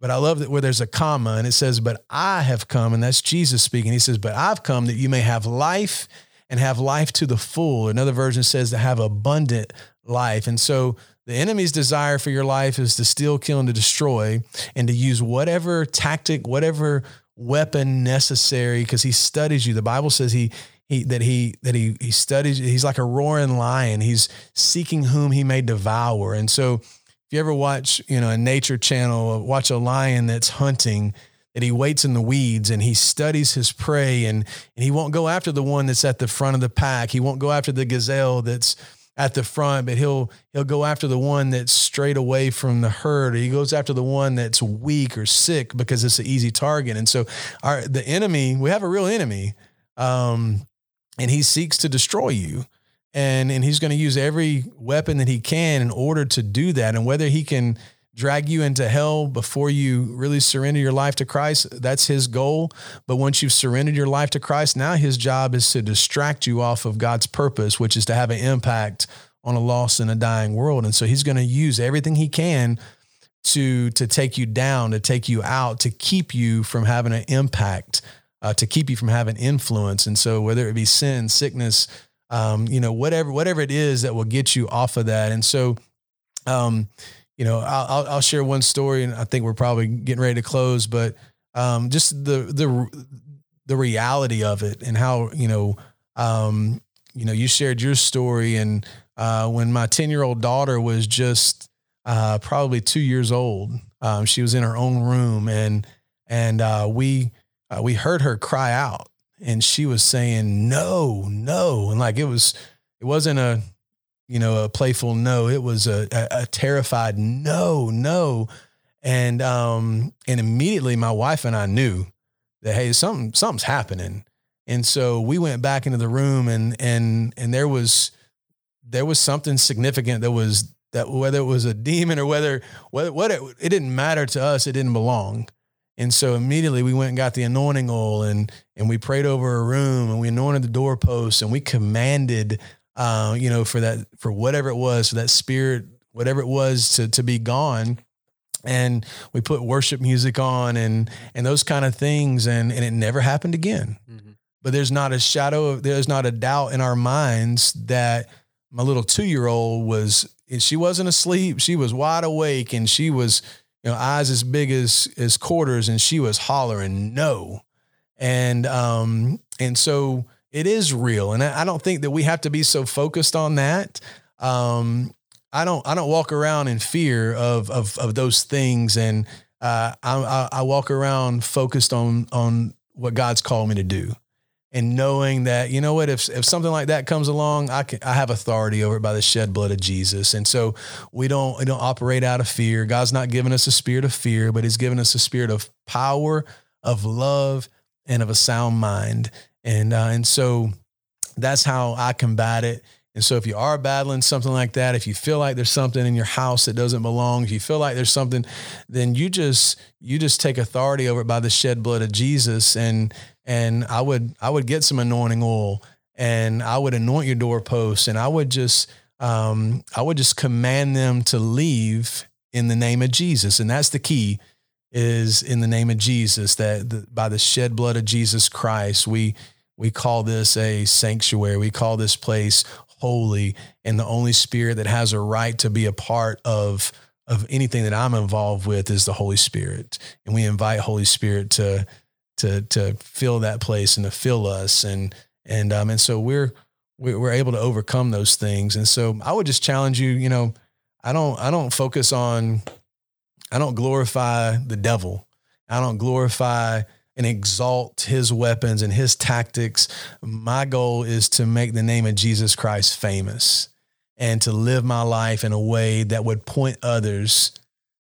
But I love that where there's a comma and it says, But I have come, and that's Jesus speaking. He says, But I've come that you may have life and have life to the full. Another version says to have abundant life. And so the enemy's desire for your life is to steal, kill, and to destroy, and to use whatever tactic, whatever weapon necessary, because he studies you. The Bible says he he that he that he he studies. He's like a roaring lion. He's seeking whom he may devour. And so, if you ever watch, you know, a nature channel, watch a lion that's hunting. That he waits in the weeds and he studies his prey and and he won't go after the one that's at the front of the pack. He won't go after the gazelle that's at the front, but he'll he'll go after the one that's straight away from the herd, or he goes after the one that's weak or sick because it's an easy target. And so, our the enemy, we have a real enemy, um, and he seeks to destroy you, and and he's going to use every weapon that he can in order to do that. And whether he can drag you into hell before you really surrender your life to Christ. That's his goal. But once you've surrendered your life to Christ, now his job is to distract you off of God's purpose, which is to have an impact on a lost and a dying world. And so he's going to use everything he can to to take you down, to take you out, to keep you from having an impact, uh, to keep you from having influence. And so whether it be sin, sickness, um, you know, whatever whatever it is that will get you off of that. And so um, you know, I'll, I'll share one story, and I think we're probably getting ready to close, but um, just the the the reality of it and how you know, um, you know, you shared your story, and uh, when my ten year old daughter was just uh, probably two years old, um, she was in her own room, and and uh, we uh, we heard her cry out, and she was saying no, no, and like it was, it wasn't a you know, a playful no. It was a, a, a terrified no, no. And um, and immediately my wife and I knew that hey, something something's happening. And so we went back into the room and and and there was there was something significant that was that whether it was a demon or whether whether what it, it didn't matter to us, it didn't belong. And so immediately we went and got the anointing oil and and we prayed over a room and we anointed the doorposts and we commanded uh, you know, for that, for whatever it was, for that spirit, whatever it was to, to be gone. And we put worship music on and, and those kind of things. And, and it never happened again. Mm-hmm. But there's not a shadow of, there's not a doubt in our minds that my little two year old was, she wasn't asleep. She was wide awake and she was, you know, eyes as big as, as quarters and she was hollering no. And, um, and so, it is real. And I don't think that we have to be so focused on that. Um, I don't, I don't walk around in fear of, of, of those things. And, uh, I, I walk around focused on, on what God's called me to do. And knowing that, you know what, if if something like that comes along, I can I have authority over it by the shed blood of Jesus. And so we don't we don't operate out of fear. God's not giving us a spirit of fear, but He's given us a spirit of power, of love, and of a sound mind. And uh, and so that's how I combat it. And so if you are battling something like that, if you feel like there's something in your house that doesn't belong, if you feel like there's something, then you just you just take authority over it by the shed blood of Jesus. And and I would I would get some anointing oil and I would anoint your doorposts and I would just um, I would just command them to leave in the name of Jesus. And that's the key is in the name of Jesus that the, by the shed blood of Jesus Christ, we we call this a sanctuary. We call this place holy, and the only spirit that has a right to be a part of of anything that I'm involved with is the Holy Spirit. And we invite Holy Spirit to to to fill that place and to fill us and and um and so we're we're able to overcome those things. And so I would just challenge you, you know, I don't I don't focus on I don't glorify the devil. I don't glorify and exalt his weapons and his tactics. My goal is to make the name of Jesus Christ famous and to live my life in a way that would point others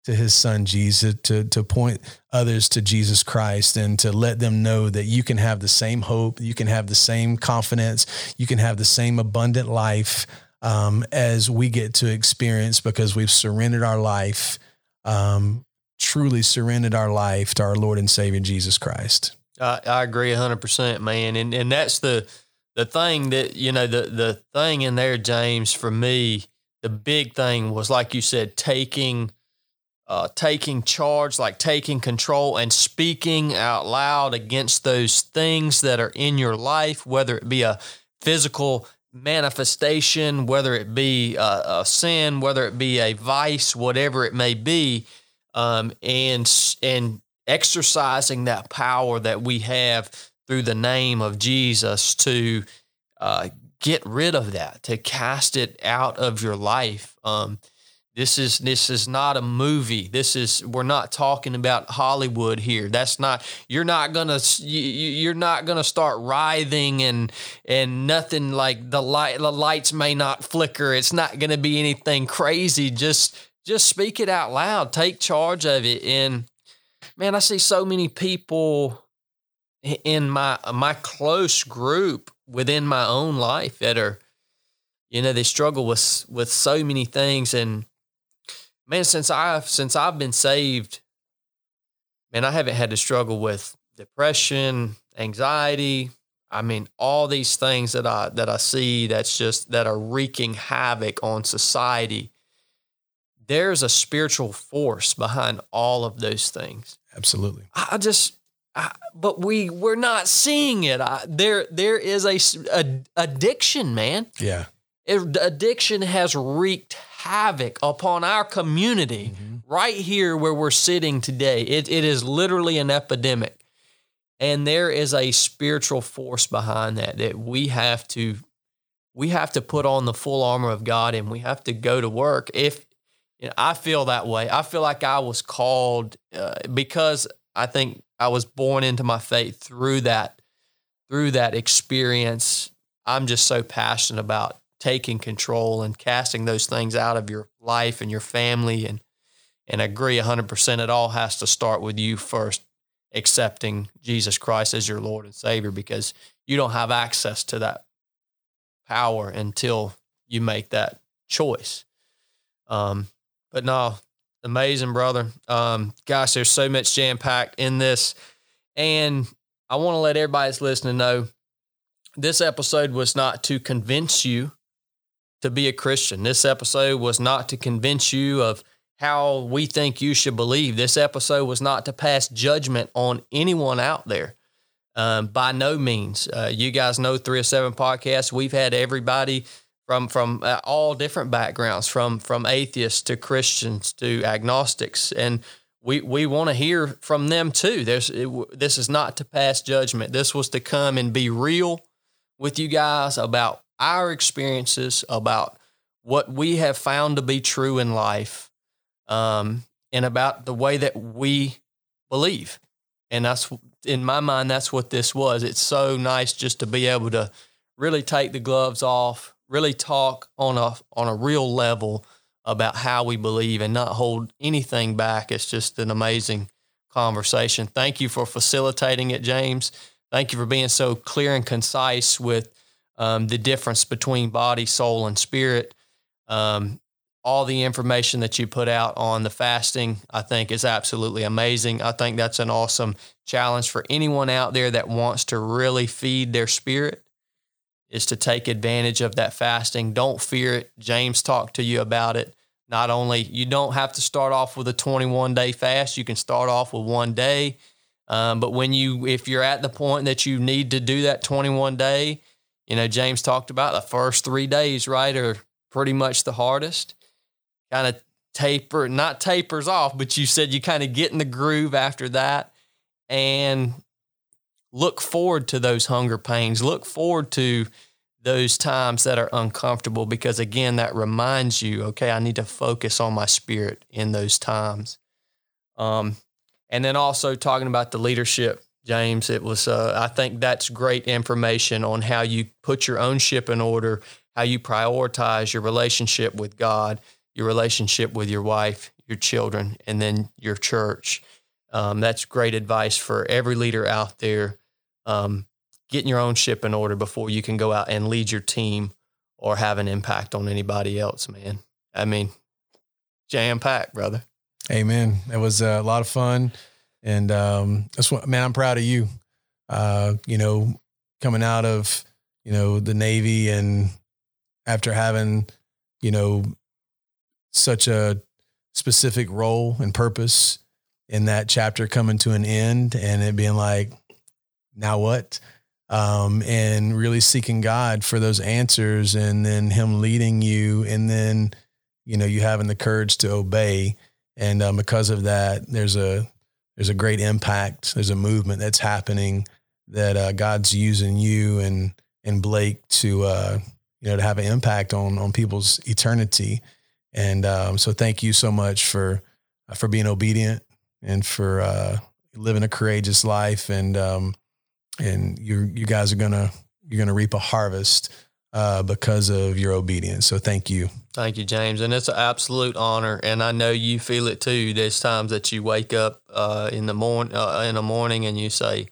to his son Jesus, to, to point others to Jesus Christ and to let them know that you can have the same hope, you can have the same confidence, you can have the same abundant life um, as we get to experience because we've surrendered our life um, truly surrendered our life to our Lord and Savior Jesus Christ. I, I agree hundred percent, man. And and that's the the thing that you know the the thing in there, James. For me, the big thing was like you said, taking uh, taking charge, like taking control and speaking out loud against those things that are in your life, whether it be a physical manifestation, whether it be a, a sin, whether it be a vice, whatever it may be um, and and exercising that power that we have through the name of Jesus to uh, get rid of that, to cast it out of your life. Um, this is this is not a movie. This is we're not talking about Hollywood here. That's not you're not gonna you're not gonna start writhing and and nothing like the light the lights may not flicker. It's not gonna be anything crazy. Just just speak it out loud. Take charge of it. And man, I see so many people in my my close group within my own life that are, you know, they struggle with with so many things. And man, since I've since I've been saved, man, I haven't had to struggle with depression, anxiety. I mean, all these things that I that I see that's just that are wreaking havoc on society there's a spiritual force behind all of those things. Absolutely. I just, I, but we we're not seeing it. I, there there is a, a addiction, man. Yeah. It, addiction has wreaked havoc upon our community mm-hmm. right here where we're sitting today. It, it is literally an epidemic. And there is a spiritual force behind that that we have to we have to put on the full armor of God and we have to go to work. If you know, I feel that way. I feel like I was called uh, because I think I was born into my faith through that through that experience. I'm just so passionate about taking control and casting those things out of your life and your family and and agree 100% it all has to start with you first accepting Jesus Christ as your Lord and Savior because you don't have access to that power until you make that choice. Um, but no, amazing, brother. Um, gosh, there's so much jam packed in this. And I want to let everybody that's listening know this episode was not to convince you to be a Christian. This episode was not to convince you of how we think you should believe. This episode was not to pass judgment on anyone out there. Um, by no means. Uh, you guys know 307 podcasts. We've had everybody from from uh, all different backgrounds, from from atheists to Christians to agnostics, and we we want to hear from them too. There's it, this is not to pass judgment. This was to come and be real with you guys about our experiences, about what we have found to be true in life, um, and about the way that we believe. And that's in my mind, that's what this was. It's so nice just to be able to really take the gloves off, really talk on a on a real level about how we believe and not hold anything back. It's just an amazing conversation. Thank you for facilitating it, James. Thank you for being so clear and concise with um, the difference between body, soul, and spirit. Um, all the information that you put out on the fasting, I think, is absolutely amazing. I think that's an awesome challenge for anyone out there that wants to really feed their spirit is to take advantage of that fasting. Don't fear it. James talked to you about it. Not only you don't have to start off with a 21 day fast, you can start off with one day. Um, but when you, if you're at the point that you need to do that 21 day, you know, James talked about the first three days, right, are pretty much the hardest kind of taper, not tapers off, but you said you kind of get in the groove after that and look forward to those hunger pains. Look forward to those times that are uncomfortable because, again, that reminds you, okay, I need to focus on my spirit in those times. Um, and then also talking about the leadership, James, it was, uh, I think that's great information on how you put your own ship in order, how you prioritize your relationship with God your relationship with your wife, your children, and then your church. Um, that's great advice for every leader out there. Um, getting your own ship in order before you can go out and lead your team or have an impact on anybody else, man. I mean, jam packed, brother. Amen. It was a lot of fun. And um, that's what, man, I'm proud of you. Uh, you know, coming out of, you know, the Navy and after having, you know, such a specific role and purpose in that chapter coming to an end and it being like, now what? Um, and really seeking God for those answers and then Him leading you, and then, you know, you having the courage to obey. And um, because of that, there's a there's a great impact. There's a movement that's happening that uh, God's using you and and Blake to uh, you know to have an impact on on people's eternity. And um, so thank you so much for uh, for being obedient and for uh, living a courageous life. And um, and you you guys are gonna you're gonna reap a harvest uh, because of your obedience. So thank you. Thank you, James. And it's an absolute honor. And I know you feel it too. There's times that you wake up uh, in the morning uh, in the morning and you say,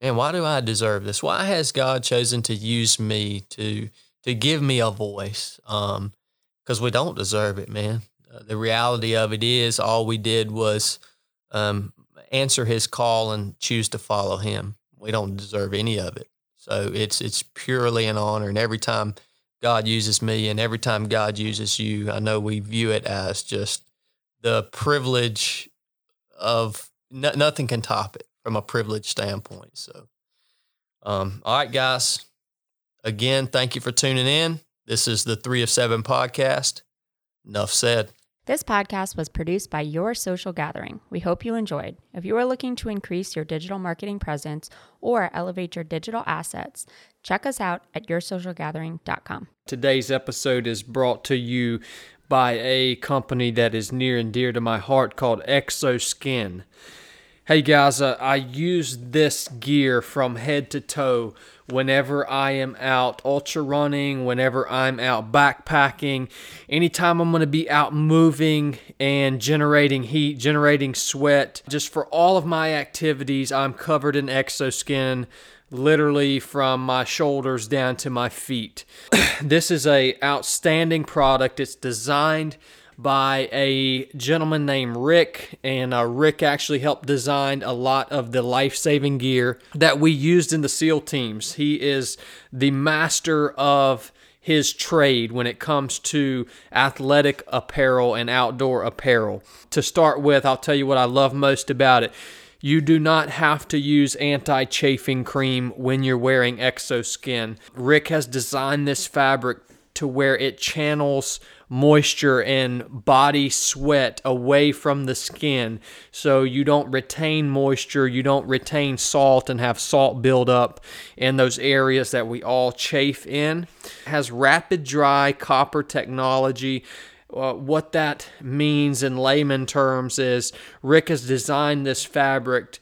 "Man, why do I deserve this? Why has God chosen to use me to to give me a voice?" Um, because we don't deserve it, man. Uh, the reality of it is, all we did was um, answer His call and choose to follow Him. We don't deserve any of it, so it's it's purely an honor. And every time God uses me, and every time God uses you, I know we view it as just the privilege of no, nothing can top it from a privilege standpoint. So, um, all right, guys. Again, thank you for tuning in. This is the Three of Seven podcast. Enough said. This podcast was produced by Your Social Gathering. We hope you enjoyed. If you are looking to increase your digital marketing presence or elevate your digital assets, check us out at yoursocialgathering.com. Today's episode is brought to you by a company that is near and dear to my heart called Exoskin. Hey guys, I use this gear from head to toe whenever I am out ultra running, whenever I'm out backpacking, anytime I'm going to be out moving and generating heat, generating sweat. Just for all of my activities, I'm covered in exoskin literally from my shoulders down to my feet. this is a outstanding product. It's designed by a gentleman named Rick, and uh, Rick actually helped design a lot of the life saving gear that we used in the SEAL teams. He is the master of his trade when it comes to athletic apparel and outdoor apparel. To start with, I'll tell you what I love most about it. You do not have to use anti chafing cream when you're wearing exoskin. Rick has designed this fabric to where it channels moisture and body sweat away from the skin so you don't retain moisture, you don't retain salt and have salt build up in those areas that we all chafe in. It has rapid dry copper technology. Uh, what that means in layman terms is Rick has designed this fabric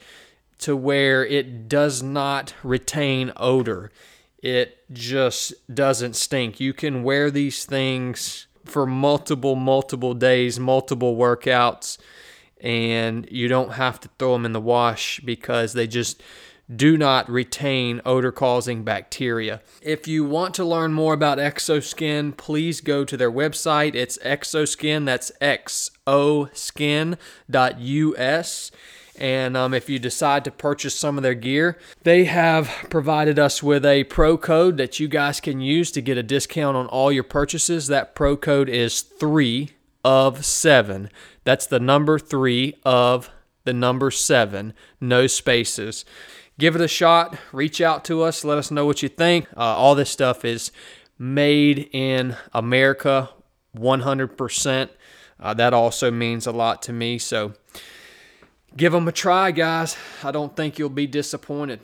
to where it does not retain odor. It just doesn't stink. You can wear these things for multiple, multiple days, multiple workouts, and you don't have to throw them in the wash because they just do not retain odor causing bacteria. If you want to learn more about Exoskin, please go to their website. It's Exoskin, that's xoskin.us. And um, if you decide to purchase some of their gear, they have provided us with a pro code that you guys can use to get a discount on all your purchases. That pro code is three of seven. That's the number three of the number seven, no spaces. Give it a shot. Reach out to us. Let us know what you think. Uh, all this stuff is made in America 100%. Uh, that also means a lot to me. So, give them a try, guys. I don't think you'll be disappointed.